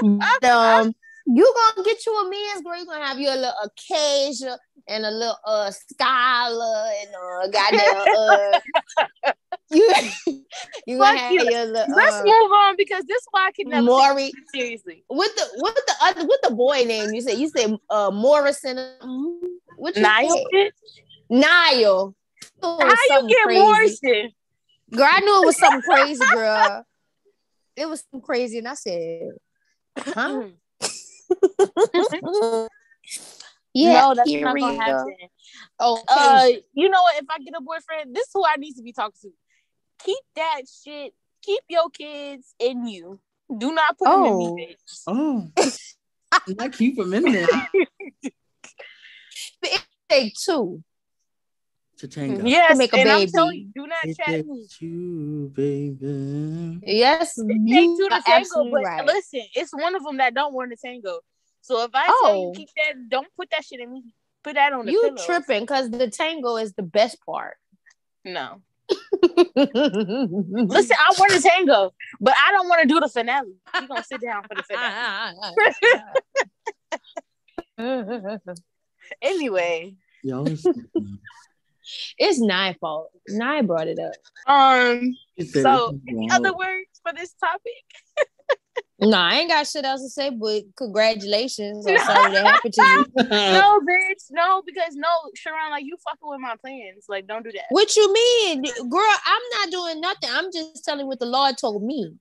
don't know. um, you gonna get you a men's girl. You gonna have your little Acacia and a little uh Skylar and uh goddamn uh you you gonna have you. your little, Let's uh, move on because this is why I can never Maury seriously. with the what the other what the boy name you said you said uh Morrison what you Niall Niall. How you get crazy. Morrison? Girl, I knew it was something crazy, girl. It was something crazy, and I said, huh? Yeah, no, that's not gonna happen. Oh, uh, you know what? If I get a boyfriend, this is who I need to be talking to. Keep that shit. Keep your kids in you. Do not put oh. them in me, oh. bitch. Oh, not keep them in there. it take two. To tango. Yes, to make a baby. You, do not it chat me. You, baby. Yes, it you two to tango, but right. listen, it's one of them that don't want to tango. So if I oh. tell you oh. keep that, don't put that shit in me. Put that on the You pillow. tripping because the tango is the best part. No. Listen, I want a tango, but I don't want to do the finale. You gonna sit down for the finale. anyway. Y'all it's Nye fault. Nye brought it up. Um. So, any other words for this topic? No, I ain't got shit else to say, but congratulations on something that happened to you. no, bitch, no, because no, Sharon, like you fucking with my plans. Like, don't do that. What you mean, girl? I'm not doing nothing. I'm just telling what the Lord told me.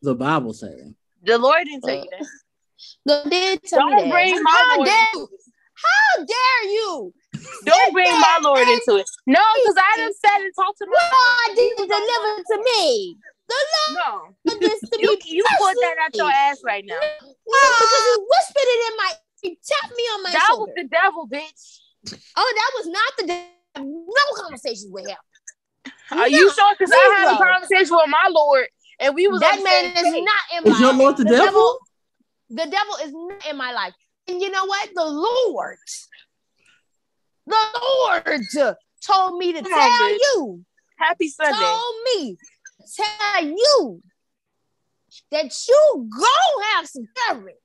The Bible said. The Lord didn't tell uh, you that. The did tell don't me bring that. my How Lord dare you? How dare you? Don't bring my Lord into it. No, because I done sat and talked to the Lord didn't deliver to me. The Lord no. this to you, you put that out your ass right now. Well, because he whispered it in my he tapped me on my that shoulder. was the devil, bitch. Oh, that was not the devil. No conversations with him. Are no, you sure? Because I had a conversation with my Lord, and we was that man is not in my. Is your Lord the, the devil? devil? The devil is not in my life, and you know what? The Lord, the Lord told me to Come tell on, you. Happy Sunday. Told me tell you that you go have some courage.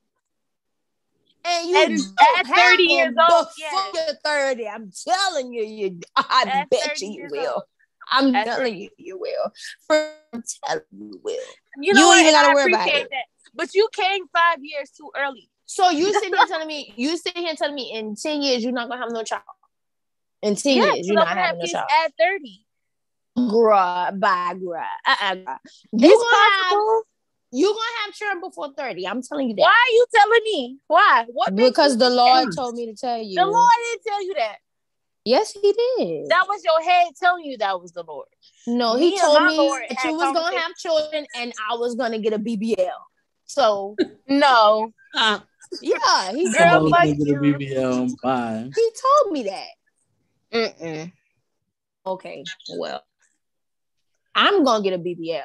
And you and at 30 years old, before yeah. 30. I'm telling you, you I at bet you you will. Old. I'm at telling 30. you, you will. I'm telling you, will. You know, you even gotta worry about it. That. But you came five years too early. So you sitting here telling me, you sitting here telling me in 10 years you're not gonna have no child. In 10 yes, years, you're not having no child. At 30 bruh, bye, bruh. Uh-uh, bruh. You it's gonna have you gonna have children before 30. I'm telling you that. Why are you telling me? Why? What because the Lord told me to tell you. The Lord didn't tell you that. Yes, he did. That was your head telling you that was the Lord. No, me he told me Lord that you was gonna have children and I was gonna get a BBL. So no. Uh, yeah, he told me get a BBL. Bye. He told me that. Mm-mm. Okay, well, I'm gonna get a BBL.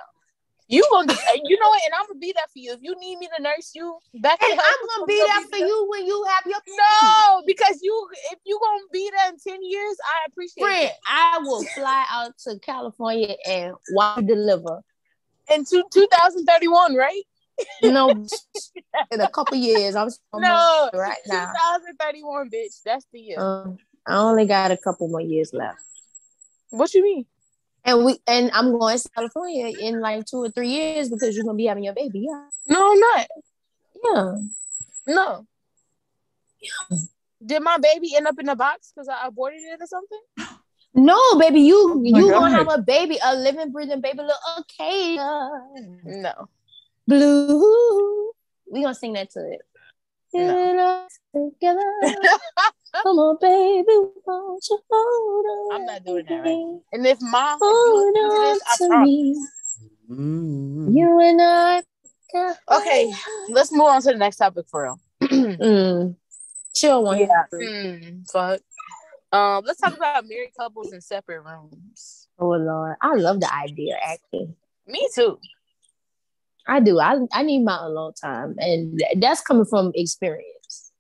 You gonna, you know what? And I'm gonna be there for you. If you need me to nurse you, back and I'm gonna be there for you when you have your no, because you if you gonna be there in ten years, I appreciate Friend, it. I will fly out to California and watch deliver in two, 2031, right? No, in a couple years. I'm no right now. 2031, bitch. That's the year. Um, I only got a couple more years left. What you mean? And we and I'm going to California in like two or three years because you're gonna be having your baby. Yeah. No, I'm not. Yeah. No. Yeah. Did my baby end up in a box because I aborted it or something? No, baby, you oh you God. gonna have a baby, a living, breathing baby, little okay. No. Blue. We gonna sing that to it. No. Come on, baby, won't you hold on? I'm not doing that right. And if my hold on this, to me. Mm. You and I. Okay, let's move on to the next topic for real. mm. Chill one. Yeah. Mm, fuck. Um, let's talk about married couples in separate rooms. Oh Lord, I love the idea. Actually, me too. I do. I I need my alone time, and that's coming from experience.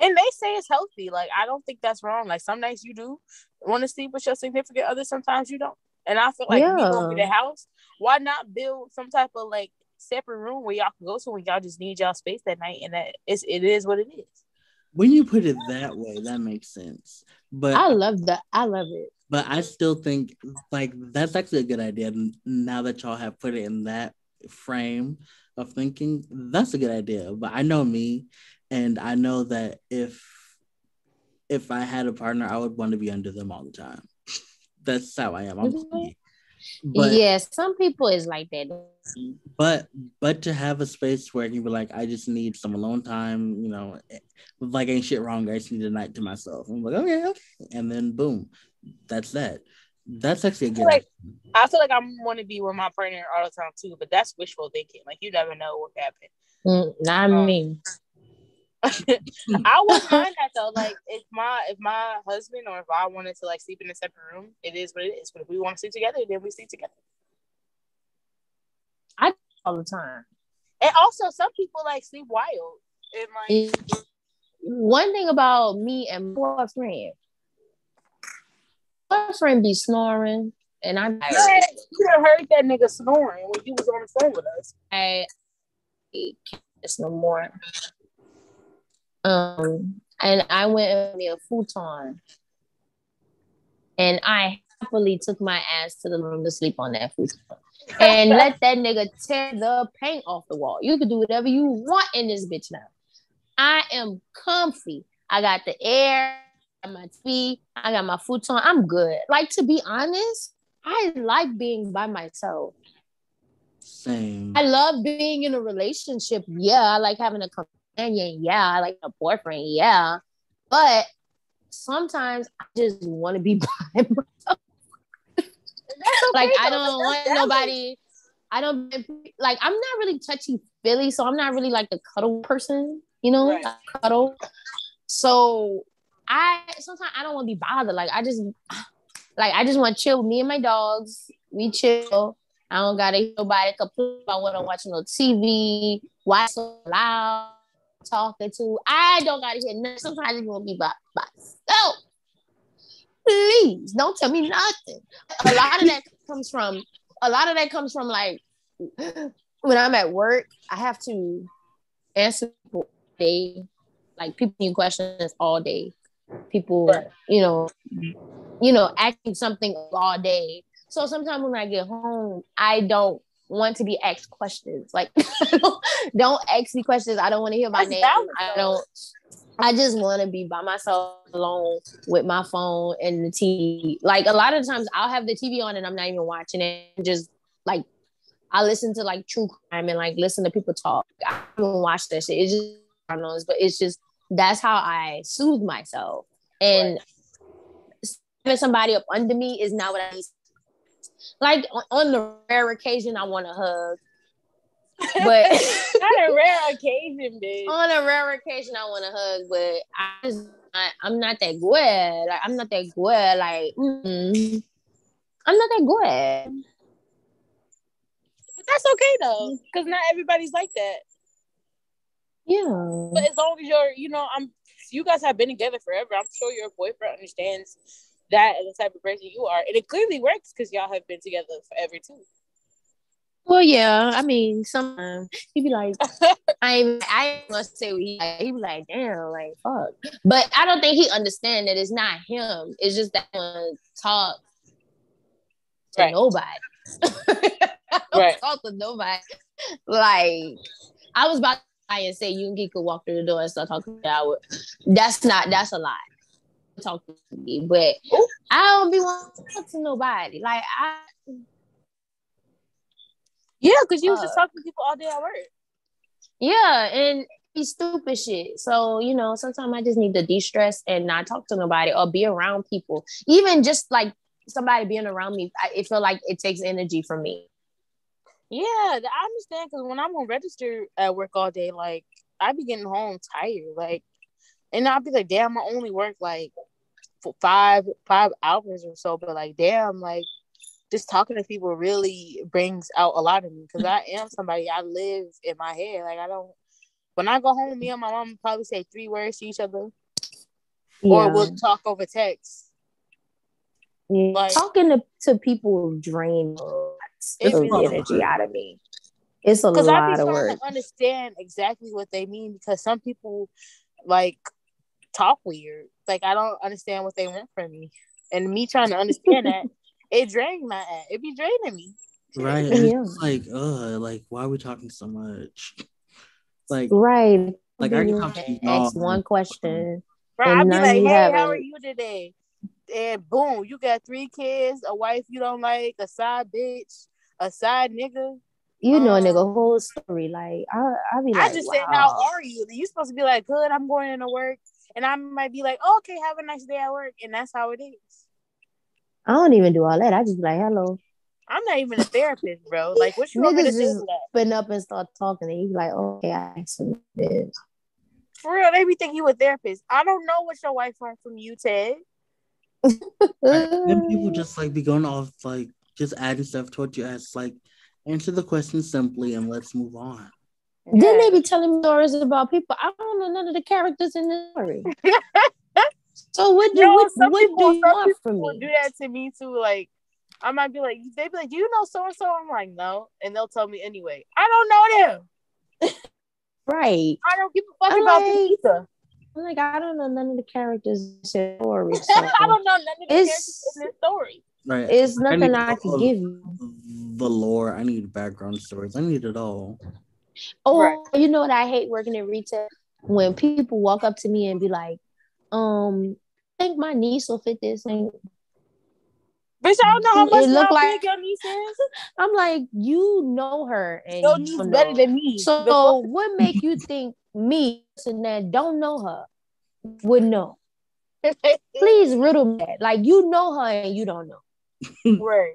And they say it's healthy. Like I don't think that's wrong. Like some nights you do want to sleep with your significant other. Sometimes you don't. And I feel like yeah. we going to the house. Why not build some type of like separate room where y'all can go to when y'all just need y'all space that night, and that it's it is what it is. When you put it that way, that makes sense. But I love that. I love it. But I still think like that's actually a good idea. Now that y'all have put it in that frame of thinking, that's a good idea. But I know me, and I know that if if I had a partner, I would want to be under them all the time. that's how I am. I'm mm-hmm. But, yeah, some people is like that. But but to have a space where you be like, I just need some alone time, you know, like ain't shit wrong. I just need a night to myself. I'm like, okay, okay. And then boom, that's that. That's actually a good. I feel like, I, feel like I want to be with my partner all the time too, but that's wishful thinking. Like you never know what happened. Mm, not um, me. I wouldn't mind that though. Like if my if my husband or if I wanted to like sleep in a separate room, it is what it is. But if we want to sleep together, then we sleep together. I all the time. And also some people like sleep wild. And like one thing about me and my boyfriend, boyfriend be snoring, and I'm. Yeah, you heard that nigga snoring when you was on the phone with us. I can't no more. Um, and I went and me a futon, and I happily took my ass to the room to sleep on that futon, and let that nigga tear the paint off the wall. You can do whatever you want in this bitch now. I am comfy. I got the air, I got my feet, I got my futon. I'm good. Like to be honest, I like being by myself. Same. I love being in a relationship. Yeah, I like having a companion. Yeah, I like a boyfriend. Yeah, but sometimes I just want to be by myself. Okay, like I don't want nobody. I don't like. I'm not really touchy feely, so I'm not really like the cuddle person you know, right. cuddle. So I sometimes I don't want to be bothered. Like I just like I just want to chill me and my dogs. We chill. I don't gotta hear nobody complain about when I'm watching no TV, why so loud, talking to. I don't gotta hear nothing. Sometimes I just want to be by myself. Please don't tell me nothing. A lot of that comes from a lot of that comes from like when I'm at work, I have to answer day, like people asking questions all day. People, right. you know, mm-hmm. you know, asking something all day. So sometimes when I get home, I don't want to be asked questions. Like, don't ask me questions. I don't want to hear my That's name. I don't. I just want to be by myself alone with my phone and the TV. Like a lot of times, I'll have the TV on and I'm not even watching it. Just like I listen to like true crime and like listen to people talk. I don't watch that shit. It's just knows, but it's just that's how I soothe myself. And right. having somebody up under me is not what I need. Like on, the rare occasion, I want to hug. But on a rare occasion, bitch. On a rare occasion, I want to hug, but I just I, am not that good. Like I'm not that good. Like mm, I'm not that good. that's okay though, because not everybody's like that. Yeah. But as long as you're, you know, I'm you guys have been together forever. I'm sure your boyfriend understands that and the type of person you are. And it clearly works because y'all have been together forever too. Well, yeah. I mean, sometimes he'd be like, I I must say he he be like, damn, like fuck. But I don't think he understand that it's not him. It's just that one talk to right. nobody. right. Talk to nobody. Like I was about and say you and can could walk through the door and start talking to me. That's not that's a lie. Talk to me, but Ooh. I don't be wanting to talk to nobody. Like I Yeah, because you uh, was just talking to people all day at work. Yeah, and be stupid shit. So, you know, sometimes I just need to de-stress and not talk to nobody or be around people. Even just like somebody being around me, I, it feel like it takes energy from me. Yeah, I understand because when I'm on register at work all day, like I be getting home tired, like, and I'll be like, damn, I only work like for five five hours or so, but like, damn, like just talking to people really brings out a lot of me because I am somebody I live in my head. Like I don't. When I go home, me and my mom probably say three words to each other, yeah. or we'll talk over text. Yeah. Like, Talking to, to people drain it's energy out of me. It's a lot I be of work. To understand exactly what they mean because some people like talk weird. Like I don't understand what they want from me, and me trying to understand that it drains my ass. It be draining me. Right. Yeah. It's like, uh, like why are we talking so much? Like right. Like I can talk to you. Ask one question. Right. I'll be like, hey, how are you today? And boom, you got three kids, a wife you don't like, a side bitch, a side nigga. You know, um, nigga, whole story. Like I, I be like, I just wow. said, how are you? You supposed to be like, good. I'm going into work, and I might be like, oh, okay, have a nice day at work, and that's how it is. I don't even do all that. I just be like, hello. I'm not even a therapist, bro. Like, what you to just open up and start talking, and you like, okay, I accident this. For real, they be thinking you a therapist. I don't know what your wife learned from you, Ted then people just like be going off like just adding stuff to what you ask, like answer the question simply and let's move on. Then they be telling stories about people. I don't know none of the characters in the story. so what do Yo, what, what people, do you want from me? Do that to me too. Like I might be like, they be like, do you know so and so? I'm like, no, and they'll tell me anyway. I don't know them. right. I don't give a fuck I'm about like, them either. I'm like, I don't know none of the characters in the story. So I don't know none of the characters in the story. Right. It's nothing I, I can give you. The lore. I need background stories. I need it all. Oh, right. you know what I hate working in retail? When people walk up to me and be like, um, I think my niece will fit this. And Bitch, I don't know how much it look like your niece is. I'm like, you know her, and your niece better than me. So, what make you think me and that don't know her would know? Please riddle me that. Like you know her and you don't know. right.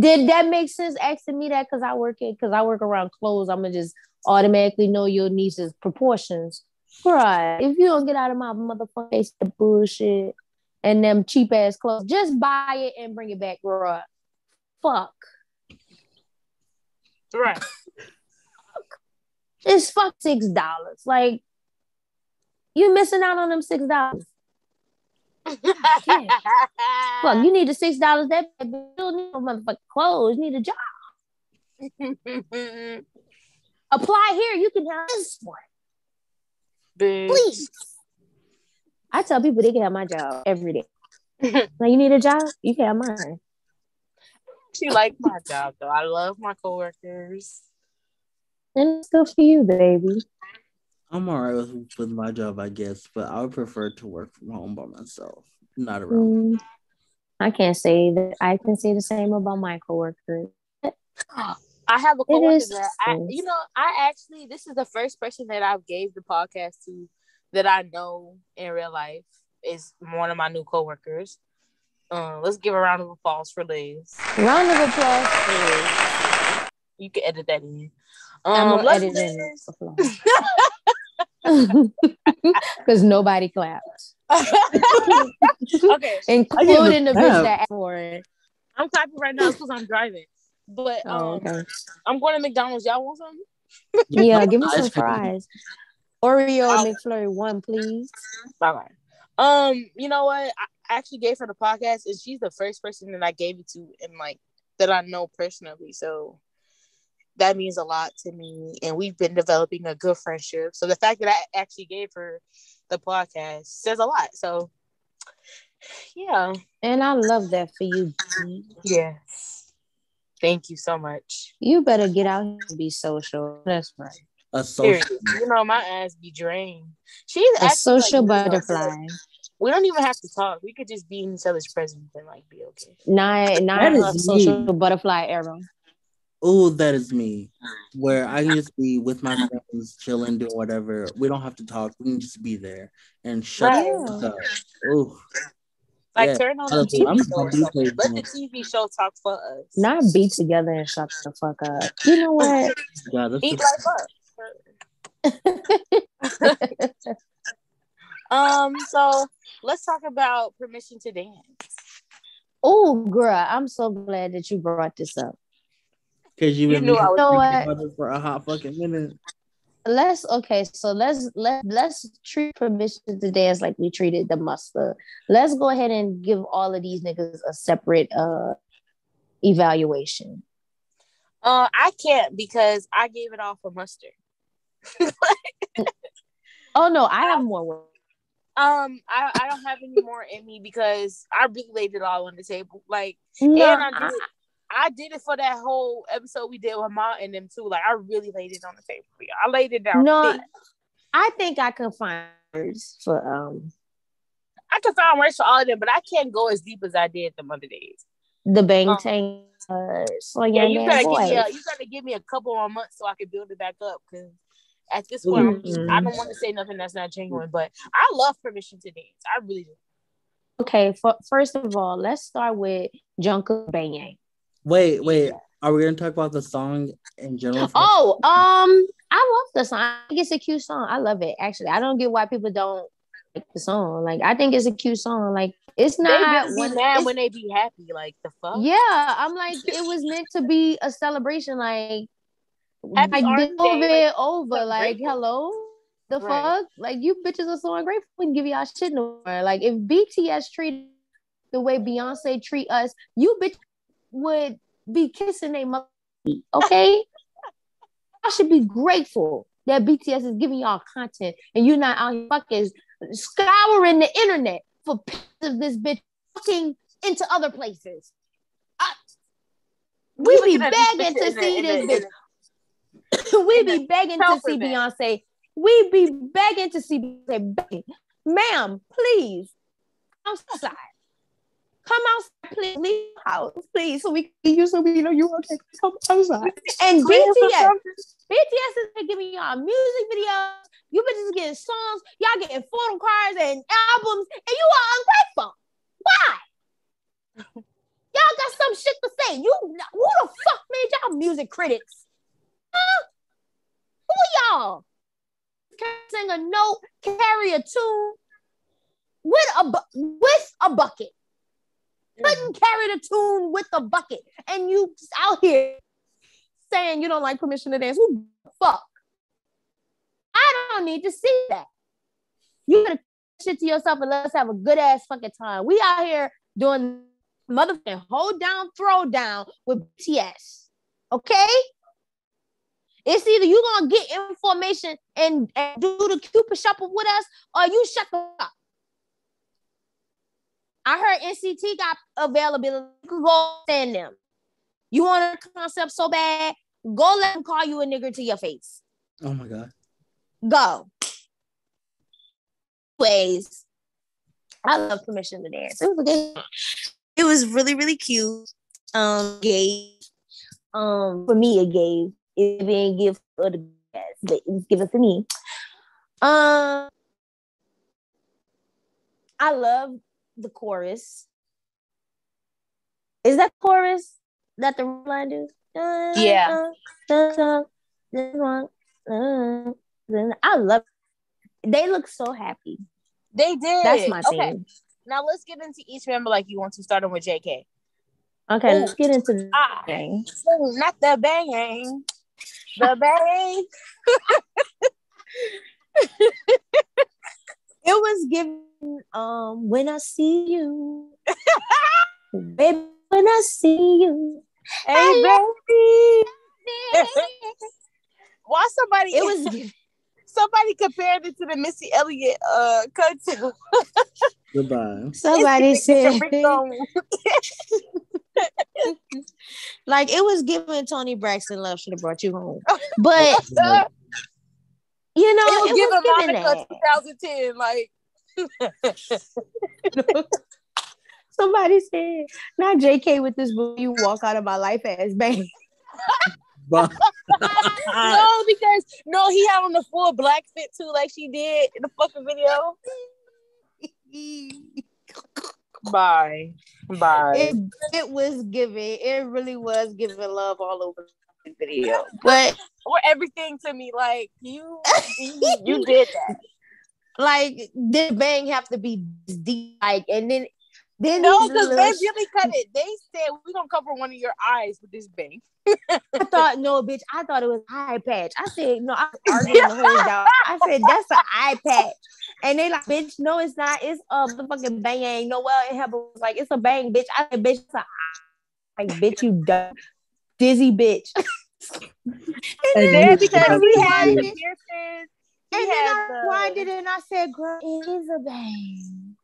Did that make sense asking me that? Because I work it because I work around clothes. I'm gonna just automatically know your niece's proportions. Right. If you don't get out of my motherfucking face the bullshit and them cheap ass clothes, just buy it and bring it back, right? Fuck. Right. It's fuck six dollars. Like you missing out on them six dollars. yeah. Fuck, you need the six dollars that you don't need no motherfucking clothes. You need a job. Apply here. You can have this one. Bitch. Please. I tell people they can have my job every day. now you need a job, you can have mine. She like my job though. I love my coworkers. And it's good for you, baby. I'm all right with, with my job, I guess, but I would prefer to work from home by myself, not around. Mm, I can't say that. I can say the same about my coworkers. I have a coworker that I, you know, I actually this is the first person that I've gave the podcast to that I know in real life is one of my new coworkers. Um, let's give a round of applause for Liz. Round of applause for Liz. You can edit that in. Um, I'm editing because nobody claps. okay, including the bitch that for it. I'm clapping right now because I'm driving. But oh, um, oh, okay. I'm going to McDonald's. Y'all want something? yeah, give me some fries. Oreo I'll, McFlurry one, please. Bye Um, you know what? I actually gave her the podcast, and she's the first person that I gave it to, and like that I know personally. So that means a lot to me, and we've been developing a good friendship. So the fact that I actually gave her the podcast says a lot. So yeah, and I love that for you. Yes, thank you so much. You better get out and be social. That's right a social. You know, my ass be drained. She's a social like, butterfly. We don't even have to talk. We could just be in each other's presence and like be okay. Not not a social me. butterfly arrow. Oh, that is me. Where I can just be with my friends, chilling, doing whatever. We don't have to talk. We can just be there and shut right. up. Oh. Like yeah. turn on the TV show. Let the TV show talk for us. Not be together and shut the fuck up. You know what? Yeah, Eat life up. um, so let's talk about permission to dance. Oh, girl, I'm so glad that you brought this up. Because you, you knew I was you know for a hot fucking minute. Let's okay, so let's let let's treat permission to dance like we treated the muster. Let's go ahead and give all of these niggas a separate uh evaluation. Uh, I can't because I gave it all for mustard. oh no, I have more work. Um, I, I don't have any more in me because I really laid it all on the table. Like, no, and I did, I, did it for that whole episode we did with Ma and them too. Like, I really laid it on the table for you. I laid it down. No, thick. I think I can find words for um. I can find words for all of them, but I can't go as deep as I did the other days. The bang um, tang. Uh, so yeah, you gotta give me a, you gotta give me a couple more months so I can build it back up because at this point, mm-hmm. I don't want to say nothing that's not genuine, but I love permission to dance. I really do. Okay, for, first of all, let's start with Jungkook Bang Wait, wait. Are we gonna talk about the song in general? Oh, um, I love the song. I think it's a cute song. I love it. Actually, I don't get why people don't like the song. Like, I think it's a cute song. Like, it's not they when, mad when they be happy. Like the fuck. Yeah, I'm like, it was meant to be a celebration. Like, Happy like it over. Like, hello, the right. fuck? Like, you bitches are so ungrateful. We can give y'all shit no more. Like, if BTS treated the way Beyonce treat us, you bitch would be kissing a mother. Okay, I should be grateful that BTS is giving y'all content and you're not out here fucking scouring the internet for pictures of this bitch fucking into other places. I, we be begging to see this bitch. we be begging to see Beyonce. We be begging to see Beyonce. Begging. Ma'am, please, outside. Come outside, please. Leave the house, please, so we can you so we know you okay. Come outside. And BTS, BTS is giving y'all music videos. You bitches getting songs. Y'all getting photo cards and albums, and you are ungrateful. Why? y'all got some shit to say. You who the fuck made y'all music critics? Huh? Who are y'all? Can sing a note, carry a tune with a bu- with a bucket. Couldn't carry the tune with a bucket, and you out here saying you don't like permission to dance. Who the fuck? I don't need to see that. You gotta shit to yourself and let us have a good ass fucking time. We out here doing motherfucking hold down, throw down with BTS. Okay? It's either you gonna get information and, and do the Cupid shopping with us, or you shut the up. I heard NCT got availability. You can go send them. You want a concept so bad, go let them call you a nigger to your face. Oh my god. Go. Ways. I love permission to dance. It was good. It was really really cute. Um, gave. Um, for me, it gave it being gift for the guests, but it was given to me. Um, I love the chorus. Is that chorus that the line do? Yeah. I love. It. They look so happy. They did. That's my okay. thing. Now let's get into each member like you want to, start starting with JK. Okay, Ooh. let's get into the ah, bang. Not the bang. The bang. it was given um when I see you. baby, when I see you. Hey, baby. Why somebody it was somebody compared it to the Missy Elliott uh cartoon. Goodbye. Somebody said like it was given Toni Braxton love should have brought you home. But you know, it was, it given Monica 2010, like Somebody said, not JK with this movie, you walk out of my life as bang. no, because no, he had on the full black fit too, like she did in the fucking video. Bye. Bye. It, it was giving, it really was giving love all over the video. But or everything to me, like you you, you did that. Like did bang have to be deep like and then then no, because they really cut it. They said we're gonna cover one of your eyes with this bang. I thought no, bitch. I thought it was eye patch. I said no. I was arguing the whole dog. I said that's an eye patch, and they like, bitch, no, it's not. It's a fucking bang. No, well, it happened. Like it's a bang, bitch. I said, bitch, it's a like, bitch, you dumb, dizzy bitch. and then because we had piercings, and then I winded and I said, girl, it is a bang.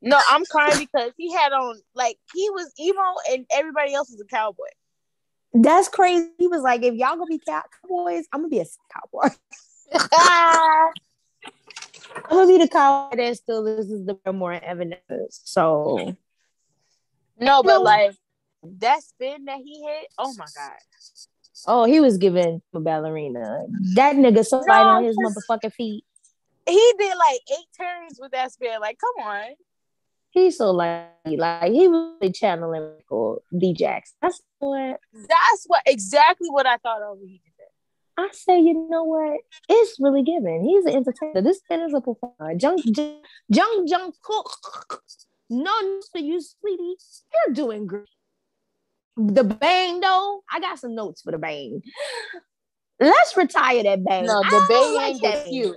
No, I'm crying because he had on like he was emo and everybody else was a cowboy. That's crazy. He was like, if y'all gonna be cowboys, I'm gonna be a cowboy. I'm gonna be the cowboy that still listens to more evidence. So no, but like that spin that he hit, oh my god. Oh, he was giving a ballerina. That nigga so no, on his motherfucking feet. He did like eight turns with that spin. Like, come on he's so like like he was really channeling Michael D. Jackson. That's what. That's what exactly what I thought of when he did that. I say, you know what? It's really given. He's an entertainer. This man is a performer. Jung Jung Jung, Cook. No news for you, sweetie. You're doing great. The bang though, I got some notes for the bang. Let's retire that bang. No, the bang like that cute.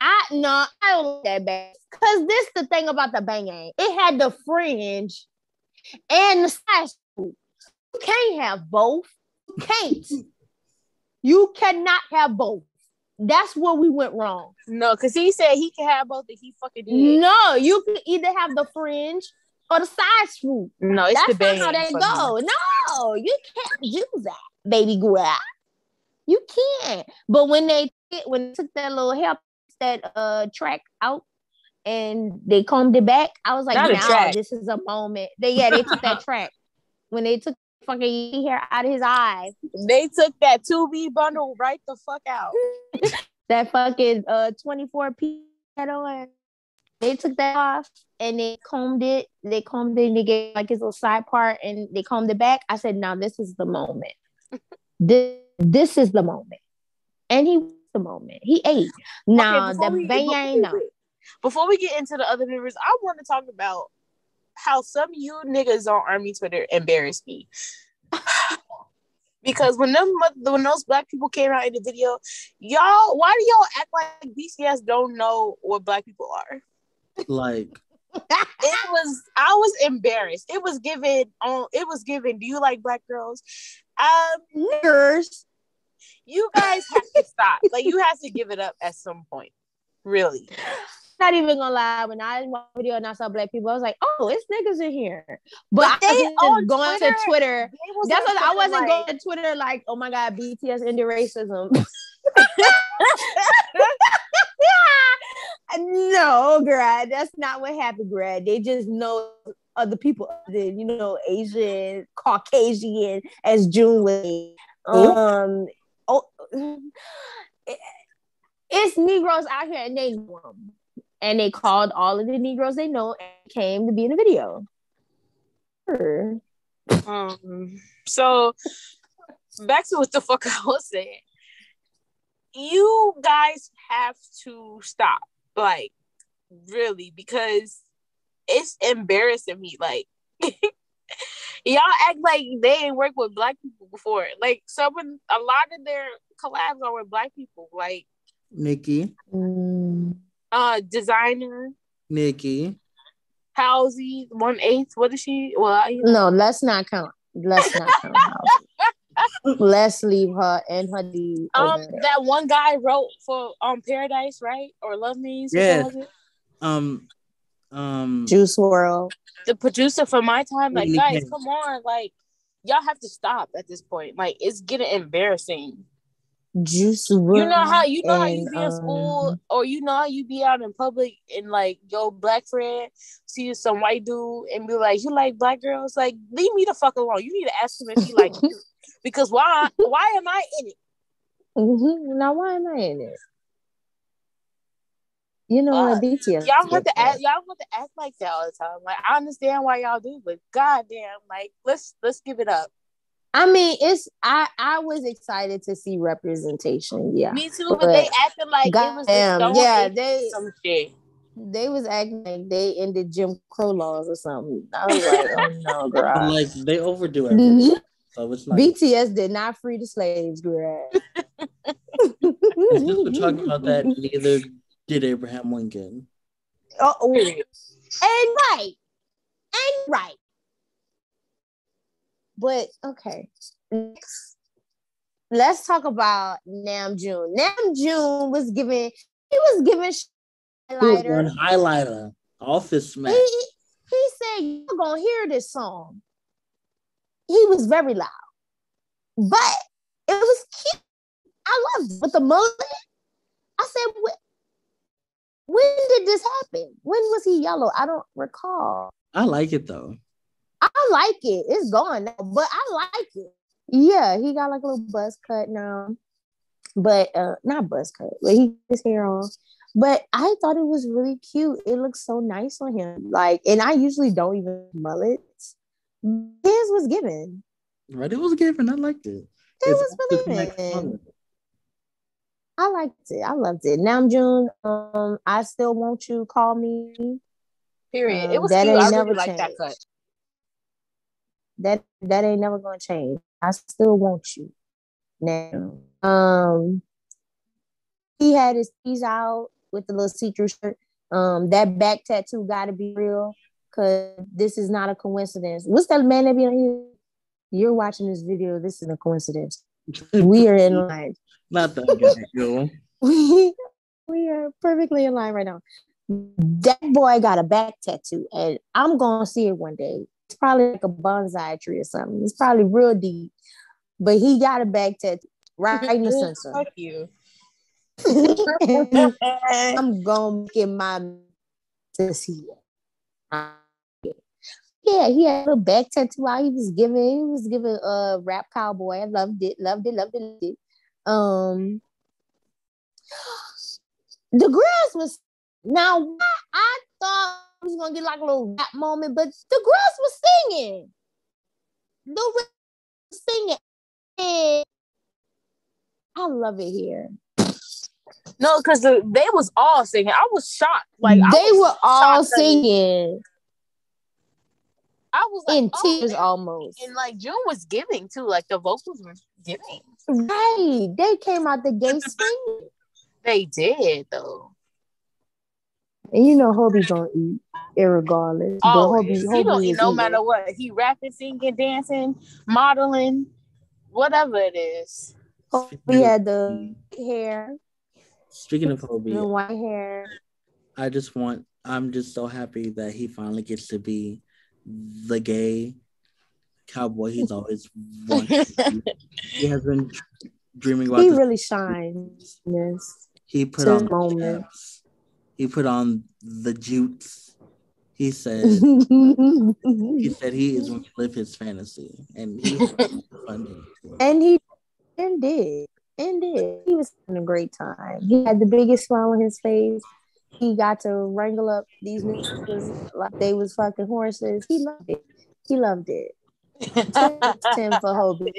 I no, I don't like that bang. Cause this is the thing about the bang It had the fringe and the size. You can't have both. You can't. you cannot have both. That's where we went wrong. No, because he said he can have both, and he fucking did. No, you can either have the fringe or the side swoop. No, it's That's the bang. not how they go. No, you can't do that, baby girl. You can't. But when they when they took that little hair that uh track out and they combed it back, I was like, Not now this is a moment. They yeah, they took that track when they took fucking hair out of his eyes. They took that 2B bundle right the fuck out. that fucking uh 24 P head on. They took that off and they combed it. They combed it and they gave like his little side part and they combed it back. I said, now this is the moment. this, this is the moment. And he was the moment. He ate. Now okay, the bang. Before we get into the other members, I want to talk about how some of you niggas on Army Twitter embarrass me. because when them when those black people came out in the video, y'all, why do y'all act like BCS don't know what black people are? Like it was I was embarrassed. It was given on it was given, do you like black girls? Um girls you guys have to stop. Like you have to give it up at some point. Really. Not even gonna lie, when I watched the video and I saw black people, I was like, "Oh, it's niggas in here." But, but they I going Twitter, to Twitter. That's what I wasn't like, going to Twitter like, "Oh my god, BTS into racism." no, grad, that's not what happened, grad. They just know other people, than, you know, Asian, Caucasian, as June was. Um, oh, it's Negroes out here and they know them. And they called all of the Negroes they know and came to be in the video. Sure. Um, so back to what the fuck I was saying. You guys have to stop. Like, really, because it's embarrassing me. Like Y'all act like they ain't worked with black people before. Like some of a lot of their collabs are with black people. Like Nicki. Mm. Uh Desiigner. Nicki. Halsey, one eighth. What is she? Well, I, no, let's not count. Let's not count Halsey. Let's leave her and her D. Um, that one guy wrote for um Paradise, right? Or Love Me. Yeah. Um, um, Juice WRLD. The producer for my time, like guys, come on, like y'all have to stop at this point. Like it's getting embarrassing. Juice. You know how you know and, how you be in um, school, or you know how you be out in public and like your black friend see some white dude and be like, "You like black girls?" Like, leave me the fuck alone. You need to ask him if he like you, because why? Why am I in it? Mm-hmm. Now, why am I in it? You know uh, what BTS? Y'all have to act. Y'all have to act like that all the time. Like I understand why y'all do, but goddamn, like let's let's give it up. I mean, it's I I was excited to see representation. Yeah, me too. But, but they acted like God it was damn, yeah, they some shit. They was acting like they ended Jim Crow laws or something. I was like, oh no, girl. Like they overdo it. Mm-hmm. so it's like BTS did not free the slaves, girl. we're talking about that, neither did Abraham Lincoln. Oh, oh. and right, and right. But okay, next, let's talk about Namjoon. Nam June was given. He was given highlighter. One highlighter. Office man. He, he said, "You're gonna hear this song." He was very loud, but it was cute. I loved it. But the mullet, I said, when did this happen? When was he yellow? I don't recall. I like it though. I like it. It's gone now, but I like it. Yeah, he got like a little buzz cut now, but uh, not buzz cut, but he his hair off. But I thought it was really cute. It looks so nice on him. Like, and I usually don't even mullets. His was given. Right, it was given. I liked it. It it's was really given. I liked it. I loved it. Now June, um, I still want you. Call me. Period. Um, it was that cute. ain't I never really like that cut. That that ain't never gonna change. I still want you. Now, um, he had his teeth out with the little see-through shirt. Um, that back tattoo got to be real because this is not a coincidence. What's that man that be on here? You're watching this video. This is a coincidence. we are in line. Not that we, we are perfectly in line right now. That boy got a back tattoo, and I'm gonna see it one day. It's probably like a bonsai tree or something. It's probably real deep, but he got a back tattoo right in the center. Fuck you. I'm gonna get my to see it. Yeah, he had a little back tattoo out. He was giving, he was giving a uh, rap cowboy. I loved it, loved it, loved it, loved it. Um, the grass was now. I thought was gonna get like a little rap moment, but the girls were singing. The was singing. And I love it here. No, because the, they was all singing. I was shocked. Like they were all singing. I was like, in oh, tears almost. And like June was giving too. Like the vocals were giving. Right. They came out the gate singing. They did though. And you know Hobie gonna eat irregardless. Oh, Hobie, he Hobie don't eat no matter what. He rapping, singing, dancing, modeling, whatever it is. Hobie had the hair. Speaking of Hobie, the white hair. I just want. I'm just so happy that he finally gets to be the gay cowboy he's always wanted. he has been dreaming about. He really shines. Yes. He put on moments. He put on the jutes. He said he said he is going to live his fantasy, and he funny. And he and did and did. He was having a great time. He had the biggest smile on his face. He got to wrangle up these niggas like they was fucking horses. He loved it. He loved it. 10, 10 for Hobie.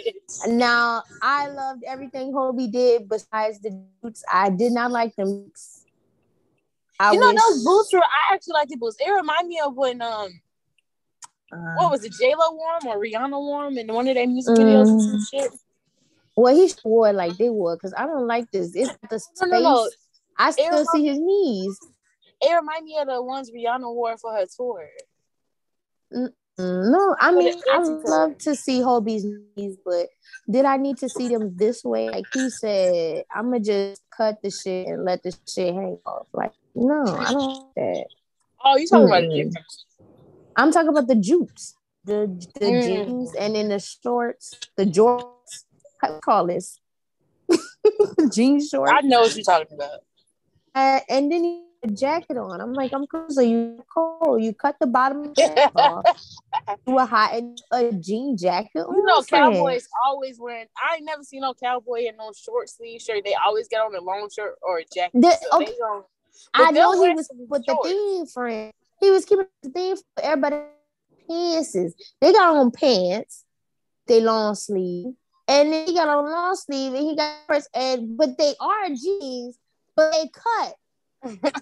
Now, I loved everything Hobie did besides the boots. I did not like them. I you know, those boots were, I actually like the boots. It remind me of when, um, uh, what was it, J Lo warm or Rihanna warm in one of their music videos um, and shit? Well, he wore like they wore because I don't like this. It's the space. No, no, no. I still it see his knees. It remind me of the ones Rihanna wore for her tour. No, I mean I love to see Hobie's knees, but did I need to see them this way? Like he said, I'm gonna just cut the shit and let the shit hang off. No, I don't like that. Oh, you talking mm-hmm. about I'm talking about the jutes, the the mm. jeans, and then the shorts, the jorts. How call this? Jean shorts. I know what you're talking about. Uh, and then a jacket on. I'm like, I'm cool. So you cold. You cut the bottom off. You a hot and a jean jacket. You know, cowboys always wearing. I ain't never seen no cowboy in no short sleeve shirt. They always get on a long shirt or a jacket. The, so okay. I know he was with the theme friend. He was keeping the theme for everybody. Pants. They got on pants. They long sleeve. And then he got on long sleeve and he got first and but they are jeans, but they cut.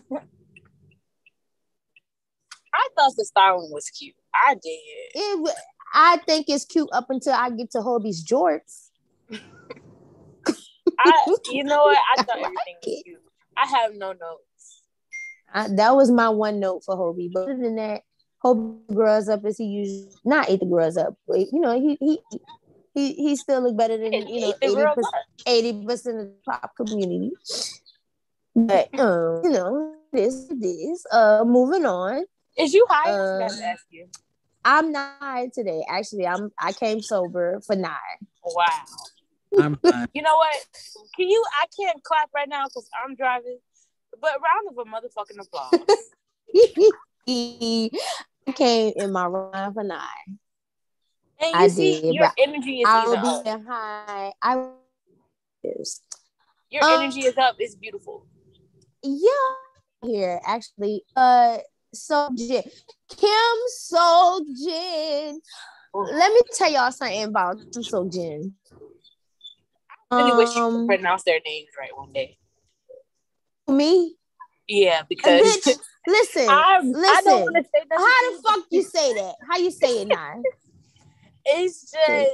I thought the styling was cute. I did. It, I think it's cute up until I get to Hobie's jorts. I, you know what? I thought everything was cute. I have no notes. I, that was my one note for Hobie. But other than that, Hobie grows up as he usually not ate the grows up, but you know he he he he still look better than you know eighty percent of the pop community. But um, you know, this this. Uh, moving on. Is you high? Ask you. I'm not high today. Actually, I'm. I came sober for nine. Wow. I'm you know what? Can you? I can't clap right now because I'm driving. But round of a motherfucking applause. I came in my run for nine. And you I see, did, your energy is I'll be high. I your um, energy is up. It's beautiful yeah here actually uh so Jin Kim So Jin let me tell y'all something about Kim So Jin I really um, wish you could um, pronounce their names right one day me? Yeah because Bitch, listen I, listen. I how the fuck you say that? How you say it now? It's just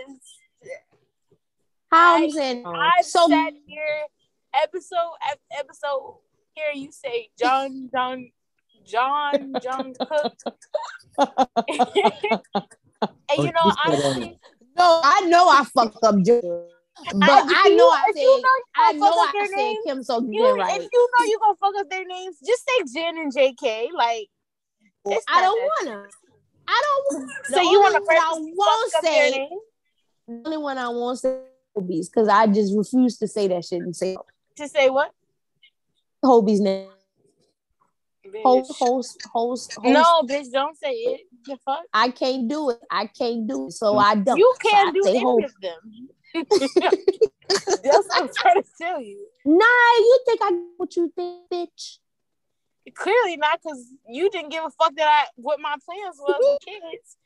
how I'm saying I so, sat here episode episode Here you say John, John, John, John Cook. and oh, you know, um, honestly, no, I know I fucked up John. But I, I know I said, you know I know I said Kim so you, right. If you know you gonna fuck up their names, just say Jen and JK. Like, I don't wanna. I don't. wanna. so you want to? I won't say. The only one I won't say Hobie's because I just refuse to say that shit and say. To say what? Hobie's name. Host, host, host, host. No, bitch, don't say it. Fuck? I can't do it. I can't do it. So I don't. You can't so do any of them. That's what I'm trying to tell you. Nah, you think I what you think, bitch? Clearly not, because you didn't give a fuck that I what my plans was with kids.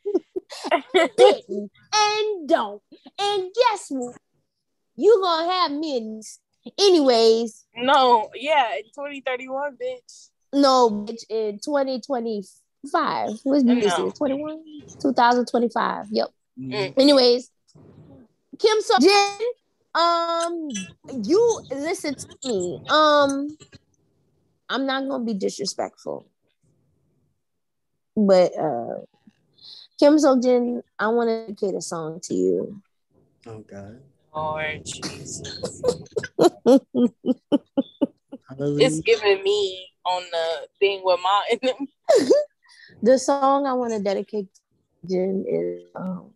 and don't. And guess what? You gonna have mittens Anyways. No, yeah, in 2031, bitch. No, bitch, in 2025. What's no. this? 21? 2025. Yep. Mm. Anyways, Kim So Jin, um, you listen to me. Um, I'm not gonna be disrespectful. But uh Kim So Jin, I want to dedicate a song to you. Oh God. Lord Jesus. it's giving me on the thing with my the song I want to dedicate to Jen is um,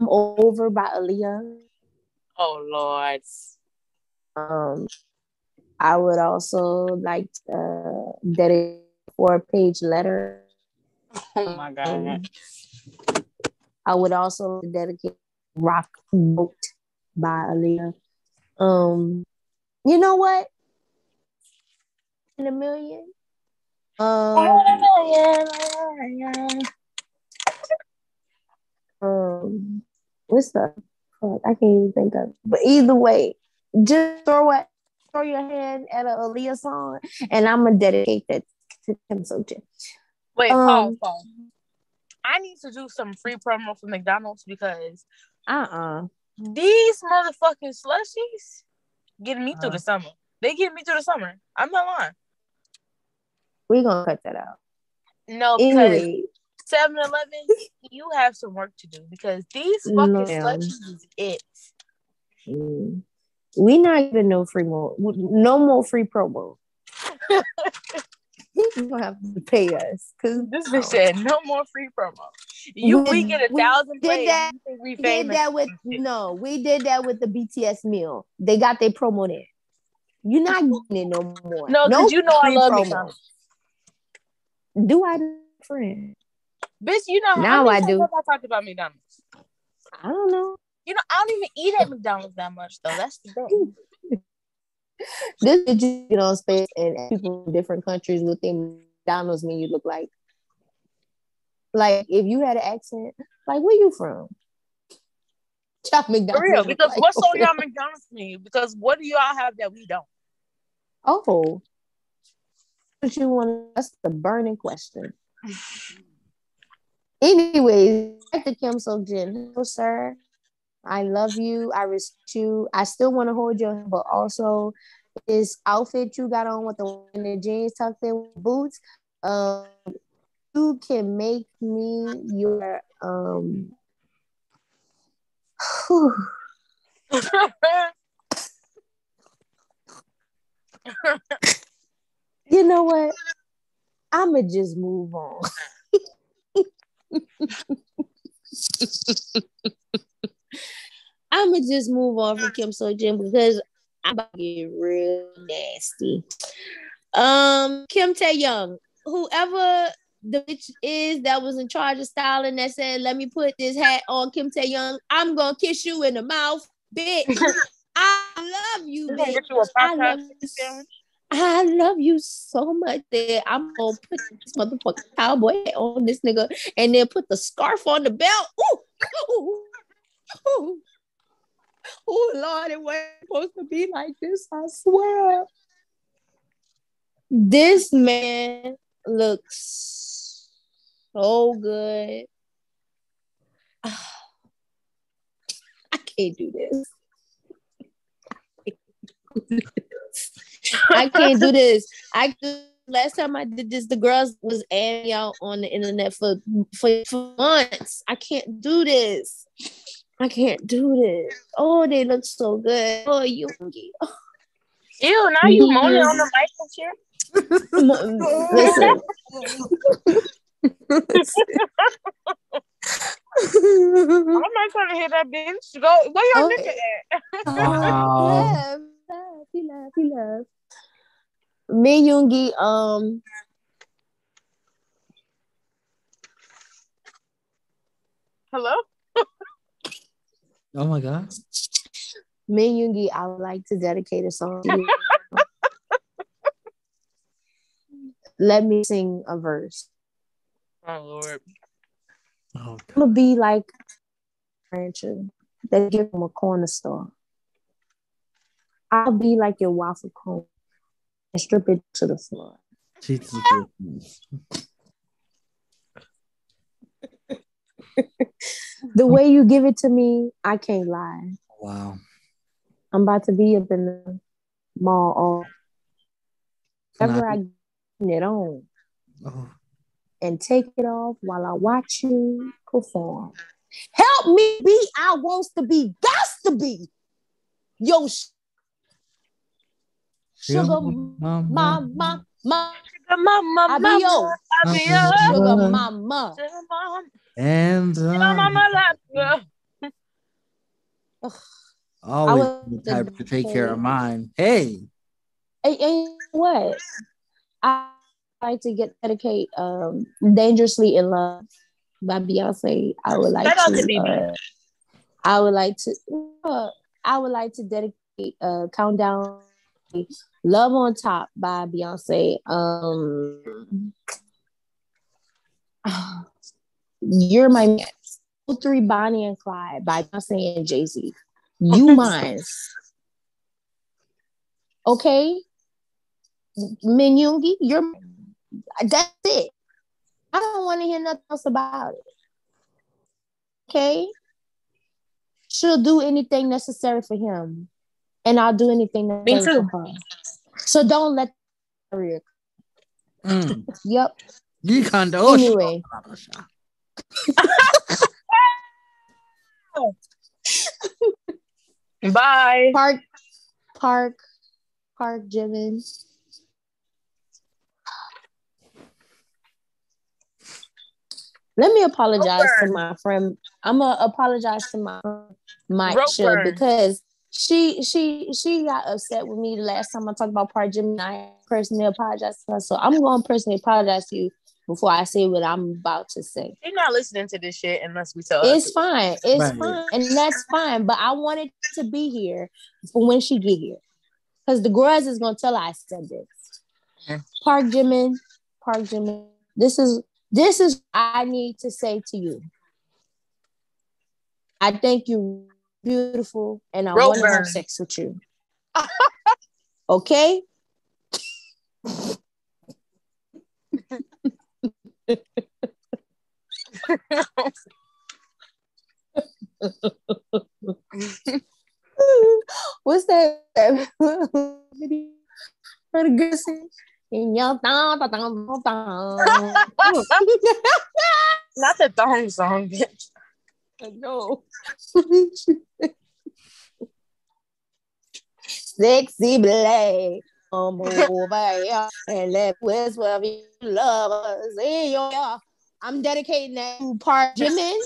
I'm Over by Aaliyah. Oh Lord. Um I would also like to uh, dedicate four page letter. Oh my god. Um, I would also dedicate Rock Boat by Aaliyah. Um, you know what? In a million. Um, um, what's the fuck? I can't even think of. It. But either way, just throw it, throw your hand at an Aaliyah song, and I'm gonna dedicate that to Kim Sojin. Wait, um, pause, pause. I need to do some free promo for McDonald's because uh uh these motherfucking slushies getting me uh through the summer. They get me through the summer. I'm not lying. We're gonna cut that out. No, because anyway. 7 Eleven, you have some work to do because these fucking no, slushies is it. Mm. We not even no free more, no more free promo. you gonna have to pay us because this bitch said no more free promo. You we, we get a thousand. Did that? We did that with no. We did that with the BTS meal. They got their promo there. You're not getting it no more. No, because no you know I love McDonald's. Do I, friend? Bitch, you know now I do. I talked about McDonald's. I don't know. You know, I don't even eat at McDonald's that much though. That's the thing. this is you get on space and people in different countries with them McDonald's menu look like. Like if you had an accent, like where you from? Chop McDonald's. For real, because like, what's on y'all McDonald's menu? Because what do y'all have that we don't? Oh, what you want? That's the burning question. Anyways, back to Kim Sok Jin. Hello, sir. I love you. I respect you. I still want to hold your hand, but also this outfit you got on with the, the jeans tucked in with boots. Um, you can make me your um. you know what? I'ma just move on. I'ma just move on from Kim Sok Jin because I'm about to get real nasty. Um, Kim Tae Young, whoever the bitch is that was in charge of styling that said, "Let me put this hat on Kim Tae Young. I'm gonna kiss you in the mouth, bitch. I love you, bitch. You I love you. I love you so much that I'm gonna put this motherfucking cowboy on this nigga and then put the scarf on the belt. Ooh, ooh. Oh Lord, it wasn't supposed to be like this. I swear. This man looks so good. I can't do this. I can't do this. I last time I did this, the girls was adding out on the internet for, for, for months. I can't do this. I can't do this. Oh, they look so good. Oh, you. Ew, now you moaning on the mic and shit. I'm not trying to hear that bitch. Go where your okay. nigga at? wow. He left, he left, he left. Me Yoongi, um Hello? Oh my god. Me Yoongi, I would like to dedicate a song to you. Let me sing a verse. Oh Lord. Oh, I'm gonna be like rancher. They give him a corner store. I'll be like your waffle cone and strip it to the floor. Jesus the way you give it to me, I can't lie. Wow. I'm about to be up in the mall all ever I get it on. Oh. And take it off while I watch you perform. Help me be I wants to be, got to be. Yo, sugar mama, mama, mama, mama, I be yo, I be yo, sugar mama. And um, always the type to take care of mine. Hey. Hey, hey what? I like to get dedicate um Dangerously in Love by Beyonce. I would like to uh, I would like to uh, I would like to dedicate uh countdown Love on Top by Beyonce. Um You're my man. Three Bonnie and Clyde by Beyonce and Jay Z. You mine. Okay, Minyungi, you're. That's it. I don't want to hear nothing else about it. okay. She'll do anything necessary for him, and I'll do anything necessary for her. So don't let career. Mm. yep. You can't do Anyway. Bye. Park, park, park, Jimin. Let me apologize to my friend. I'm gonna apologize to my Mike because she she she got upset with me the last time I talked about Park Jimin. I personally apologize to her, so I'm going to personally apologize to you before I say what I'm about to say. You're not listening to this shit unless we tell. It's fine. It's right. fine, and that's fine. But I wanted to be here for when she get here, because the girls is gonna tell her I said this. Mm. Park Jimin, Park Jimin. This is this is I need to say to you. I think you're beautiful and I want to have sex with you. okay? What's that? What a good not the thong song, bitch. No. Sexy blade. Come over here and let whisper you lovers in your I'm dedicating that to Park Jimin.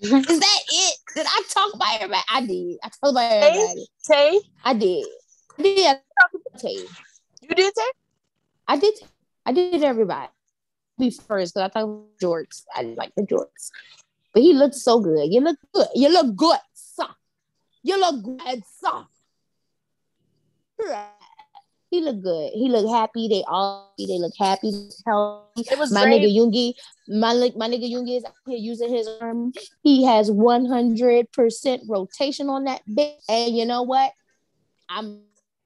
Is that it? Did I talk about everybody? I did. I talked about everybody. Tay? I did. I did. Tay. You did Tay? I did. I did everybody. Be first because I thought jorts. I like the jorts, but he looked so good. You look good. You look good, son. You look good, son. He looked good. He looked happy. They all they look happy, healthy. It was my great. nigga Yoongi. My my nigga Yoongi is out here using his arm. He has one hundred percent rotation on that bit, and you know what? I'm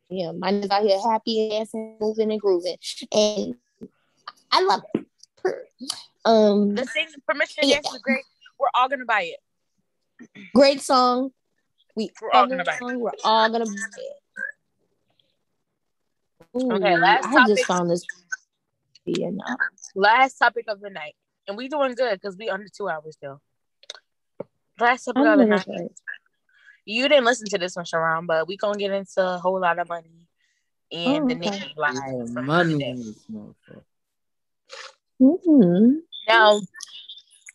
him. My niggas out here happy dancing, moving and grooving, and I love it. Um, the thing, permission yeah. is great. We're all gonna buy it. Great song. We we're all gonna buy it. We're all gonna buy it. Ooh, okay, last I topic. just found this. Enough. Last topic of the night, and we doing good because we under two hours still. Last topic of the night. Right. You didn't listen to this one, Sharon, but we gonna get into a whole lot of money and oh, the okay. Nicki live. Money. Mm-hmm. Now,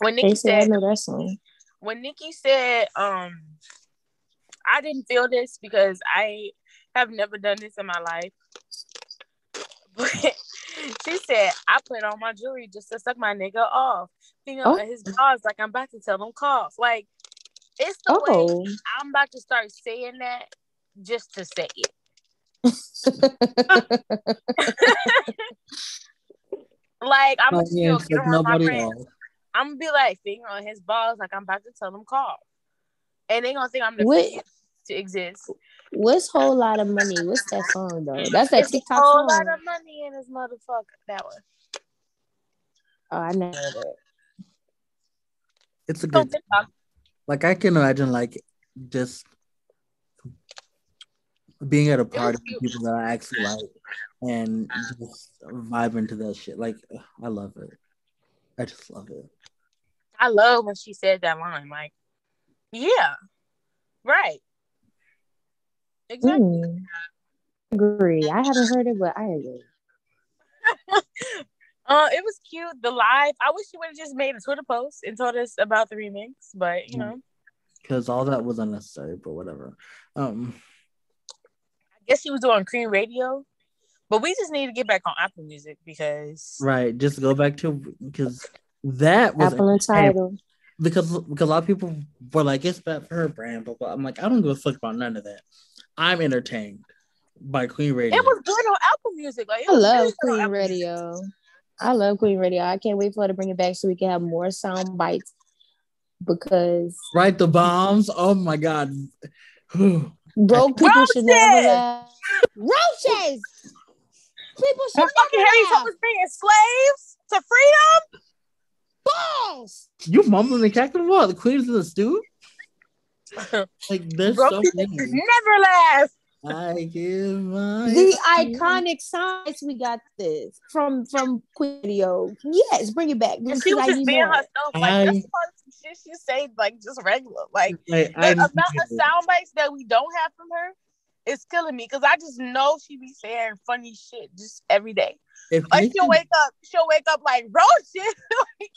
when Nicki said, I know that song. When Nicki said, um, I didn't feel this because I have never done this in my life. But she said, I put on my jewelry just to suck my nigga off. Thinking oh. his balls like I'm about to tell him cough. Like it's the oh. way I'm about to start saying that just to say it. like I'm gonna still get around my friends. I'm gonna be like finger on his balls like I'm about to tell him call, And they gonna think I'm the what? to exist. What's whole lot of money? What's that song though? That's that it's TikTok a whole song. lot of money in this motherfucker. That one. Oh, I know that. It's a good. Like I can imagine, like just being at a party with people that I actually like and just vibing to that shit. Like I love it. I just love it. I love when she said that line. Like, yeah, right. Exactly. Mm. Agree. I haven't heard it, but I agree. uh, it was cute. The live. I wish she would have just made a Twitter post and told us about the remix, but you know, because all that was unnecessary. But whatever. Um, I guess he was doing Queen Radio, but we just need to get back on Apple Music because right. Just go back to because that was Apple and Tidal. Because because a lot of people were like, it's bad for her brand, but I'm like, I don't give a fuck about none of that. I'm entertained by Queen Radio. It was good on Apple Music. Like, I love Queen Radio. I love Queen Radio. I can't wait for her to bring it back so we can have more sound bites. Because right, the bombs. Oh my god, broke people Roaches. should never laugh. Roaches. People should fucking Harry was bringing slaves to freedom. balls. You mumbling and cackling what? The queen's in the stew? like there's Bro, so many. Never last. I give my the iconic signs. We got this from from Quiddio. Yes, bring it back. And she was just being herself. Like I, that's part of shit she say like just regular. Like the amount of sound bites that we don't have from her is killing me because I just know she be saying funny shit just every day. If like she'll wake up, she'll wake up like bro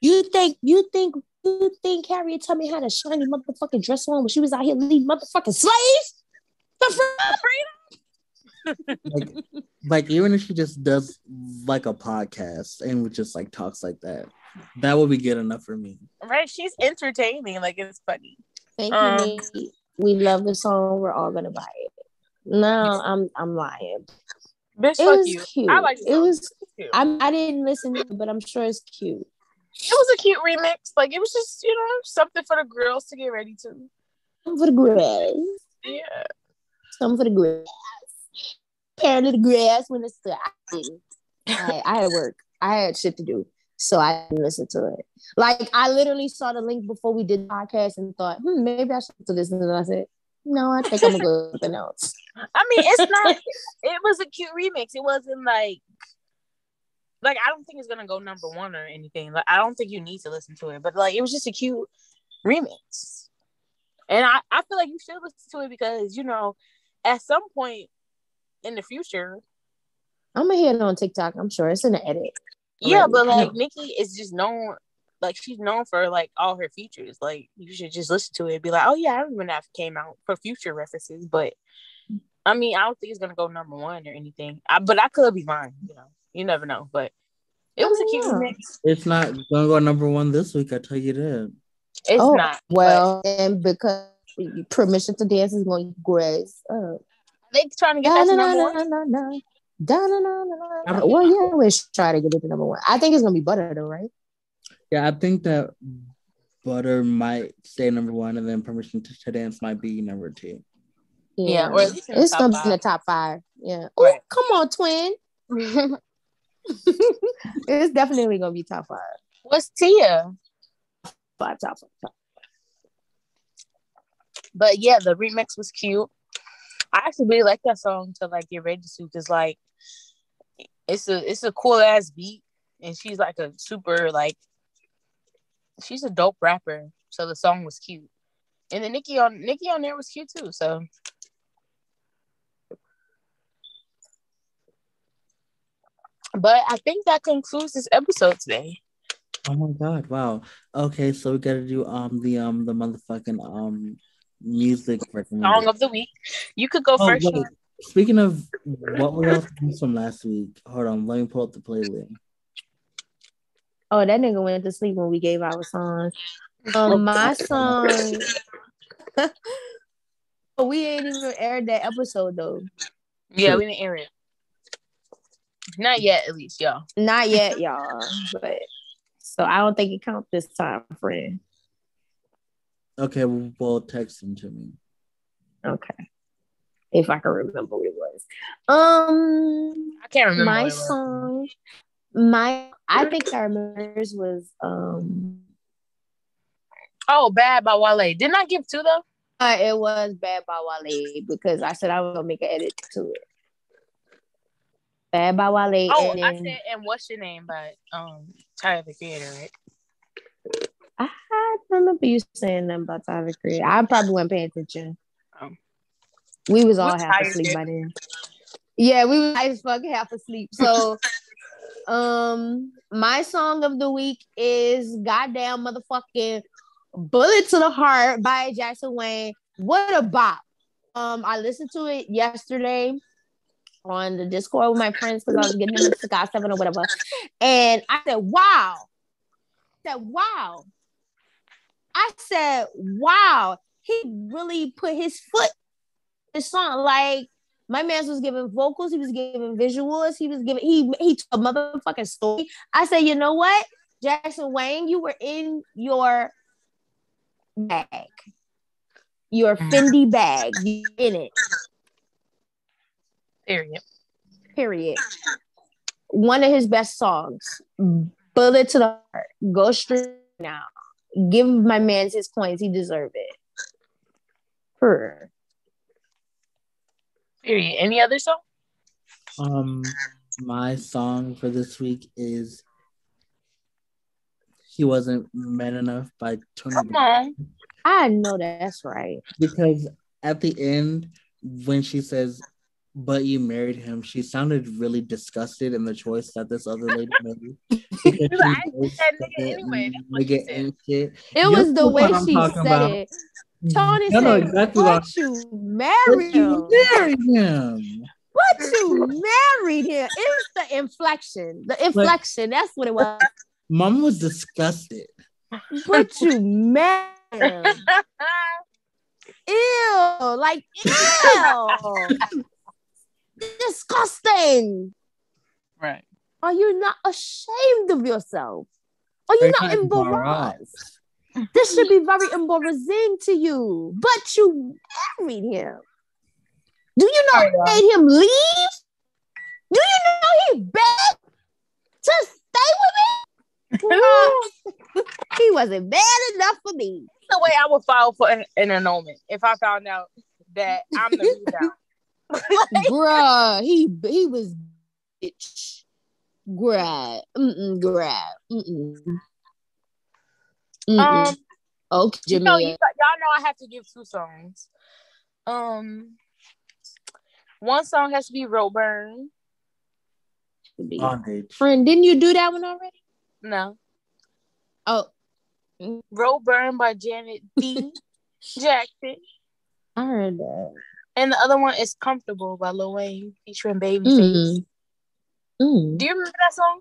you think you think you think Harriet tell me had a shiny motherfucking dress on when she was out here leading motherfucking slaves? The freedom. like, like even if she just does like a podcast and just like talks like that, that would be good enough for me. Right? She's entertaining. Like it's funny. Thank um, you. We love the song. We're all gonna buy it. No, I'm I'm lying. Bitch, it was you. cute. I like it was. I I didn't listen, to it, but I'm sure it's cute. It was a cute remix. Like it was just you know something for the girls to get ready to. For the girls. Yeah. Some for the grass. Parent of the grass when it's the I, I had work. I had shit to do. So I didn't listen to it. Like I literally saw the link before we did the podcast and thought, hmm, maybe I should do this. And I said, no, I think I'm gonna go something else. I mean, it's not. it was a cute remix. It wasn't like, like I don't think it's gonna go number one or anything. Like I don't think you need to listen to it, but like it was just a cute remix. And I, I feel like you should listen to it because you know at some point in the future. I'm gonna hear it on TikTok. I'm sure it's in the edit. Yeah, but like Nicki is just known, like she's known for like all her features. Like you should just listen to it. be like, oh yeah, I remember that came out for future references. But I mean, I don't think it's gonna go number one or anything. I, but I could be fine. You know, you never know. But it was a cute mix. It's not gonna go number one this week. I tell you that. It's oh, not. Well, but... and because permission to dance is going to grace up. They trying to get that to number one. Well, yeah, let's try to get it to number one. I think it's gonna be butter though, right? Yeah, I think that butter might stay number one, and then permission to, to dance might be number two. Yeah, yeah. it's gonna five. be in the top five. Yeah. Oh, come on, twin. it's definitely gonna be top five. What's Tia? Five top five. But yeah, the remix was cute. I actually really like that song to like get ready to because like it's a it's a cool ass beat and she's like a super like she's a dope rapper. So the song was cute. And then Nicki on Nicki on there was cute too. So but I think that concludes this episode today. Oh my god! Wow. Okay, so we gotta do um the um the motherfucking um music song of the week. You could go oh, first. Wait. Speaking of what were else from last week? Hold on, let me pull up the playlist. Oh, that nigga went to sleep when we gave our songs. Um, my song. But we ain't even aired that episode though. Yeah, we didn't air it. Not yet, at least, y'all. Not yet, y'all. But so I don't think it counts this time, friend. Okay, well, text them to me. Okay. If I can remember what it was. Um I can't remember my song. My I think I remember was um Oh, Bad by Wale. Didn't I give two though? Uh, it was Bad by Wale because I said I was gonna make an edit to it. Bad by Wale. Oh, and I said, and what's your name by um Tyler the Creator, right? I remember you saying that about Tyler Creator. I probably wasn't paying attention. We was all half asleep by then. Yeah, we was as fuck half asleep. So um my song of the week is goddamn motherfucking Bullet to the Heart by Jackson Wang. What a bop. Um I listened to it yesterday on the Discord with my friends because I was getting a cigar seven or whatever. And I said, wow. I said, wow. I said, wow, he really put his foot the song. Like my man was giving vocals, he was giving visuals, he was giving he he told a motherfucking story. I said, you know what, Jackson Wang, you were in your bag, your mm. Fendi bag, you in it. Period. Period. One of his best songs, Bullet to the heart. Go straight now. Give my man his coins. He deserve it. Per. Period. Any other song? Um, my song for this week is "He Wasn't Man Enough" by Toni. Come on. I know that's right. Because at the end, when she says but you married him. She sounded really disgusted in the choice that this other lady made. anyway, it was the way she said about. it. Toni no, said, exactly "But you married him. Married him. But you married him. It's the inflection. The inflection. Like, that's what it was. Mom was disgusted. But you married him. Ew, like ew disgusting. Right. Are you not ashamed of yourself? Are you not embarrassed? This should be very embarrassing to you. But you married him. Do you know who made him leave? Do you know he begged to stay with me? he wasn't bad enough for me. The way I would file for an, an annulment if I found out that I'm the. Bruh, he he was bitch. Grab. Mm-mm, grab. Mm-mm. Mm-mm. Um okay, Jimmy. You know, you, y'all know I have to give two songs. Um one song has to be Rope Burn. Bondage. Friend, didn't you do that one already? No. Oh. Rope Burn by Janet D. Jackson. I heard that. And the other one is Comfortable by Lil Wayne featuring Babyface. Mm. Mm. Do you remember that song?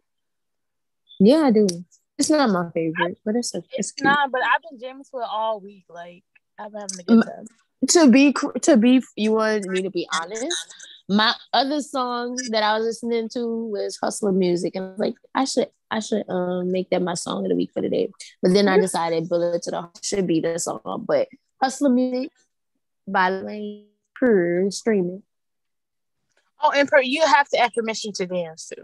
Yeah, I do. It's not my favorite, but it's a, it's, it's not. But I've been jamming to it all week. Like I've been having a good time. To be to be, you want me to be honest. My other song that I was listening to was Hustler Music, and I was like, I should I should um make that my song of the week for the day. But then I decided Bullet to the Heart should be the song. But Hustler Music by Lane per streaming. Oh, and per you have to ask permission to dance too.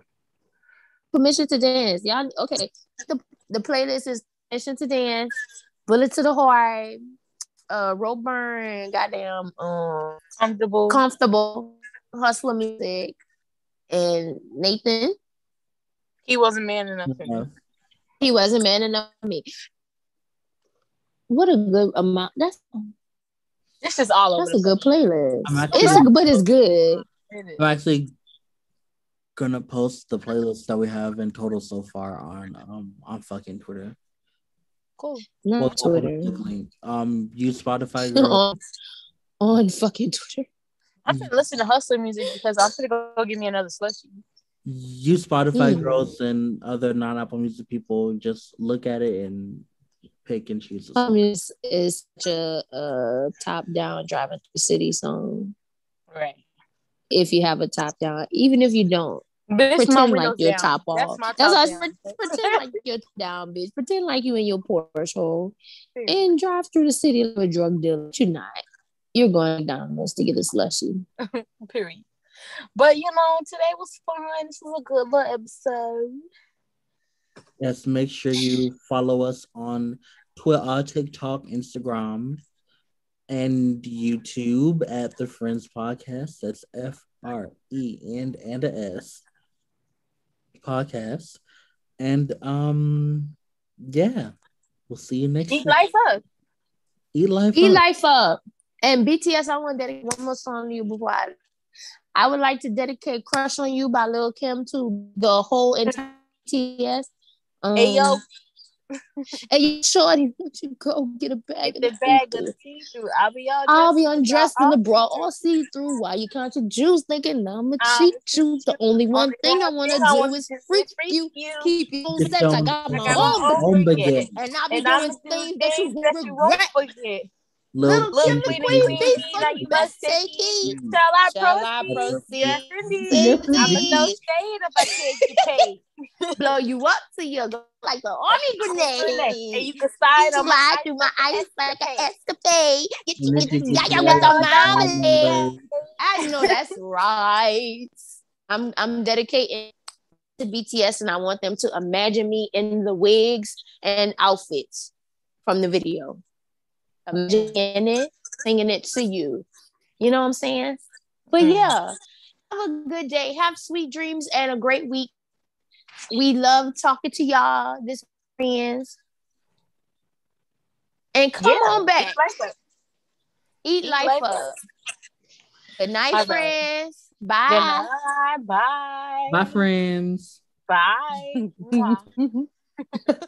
Permission to dance, y'all. Okay, the the playlist is permission to dance, bullet to the heart, uh, Rope Burn, goddamn, um, comfortable, comfortable, hustler music, and Nathan. He wasn't man enough for me. He wasn't man enough for me. What a good amount. That's this is all over. That's a good playlist. Actually, it's a, but it's good. I'm actually gonna post the playlist that we have in total so far on um on fucking Twitter. Cool. Not well, Twitter. Um, use Spotify. on, on fucking Twitter. I'm gonna listen to hustler music because I'm gonna go give me another slushy. Use Spotify mm. girls and other non-Apple Music people. Just look at it and pick and choose. I mean, it's, it's such a, a top down driving through the city song. Right. If you have a top down, even if you don't, bitch, pretend like you're down. top off. That's, That's down. pretend like you're down, bitch. Pretend like you in your Porsche hole and drive through the city like a drug dealer. You're not. You're going down to get a slushy. Period. But you know, today was fun. This was a good little episode. Yes, make sure you follow us on Twitter, TikTok, Instagram, and YouTube at the Friends Podcast. That's F R E and and a S podcast. And um yeah, we'll see you next Eat life up. Eat life Eat up. life up. And BTS, I want to dedicate one more song to you before I I would like to dedicate Crush on You by Lil Kim to the whole entire BTS um, hey yo. hey you shorty, let you go get a bag. Get the bag of see through. I'll be all I'll be undressed in the bra all see through. Why you count your juice thinking I'm a cheat you? The only one thing I wanna do is freak you, keep you on sex. I got my own baguette, and I'll be doing things that you won't forget. Little, little queen, queen, queen, queen, now you must take heed. Shall I Shall proceed? I proceed? Yes, indeed. I'm a no shade if I can't get paid. Blow you up to your like an army grenade. And you can slide on slide through my eyes like an escapade. Get you, get you, yeah, yeah, with the marmalade. I know that's right. I'm, I'm dedicating to BTS and I want them to imagine me in the wigs and outfits from the video. Imagine it, singing it to you. You know what I'm saying? But mm. yeah, have a good day. Have sweet dreams and a great week. We love talking to y'all, this friends. And come yeah, on back. Eat life up. Eat, life, life up. up. Good night, Bye friends. Bye. Good night. Bye. Bye, friends. Bye.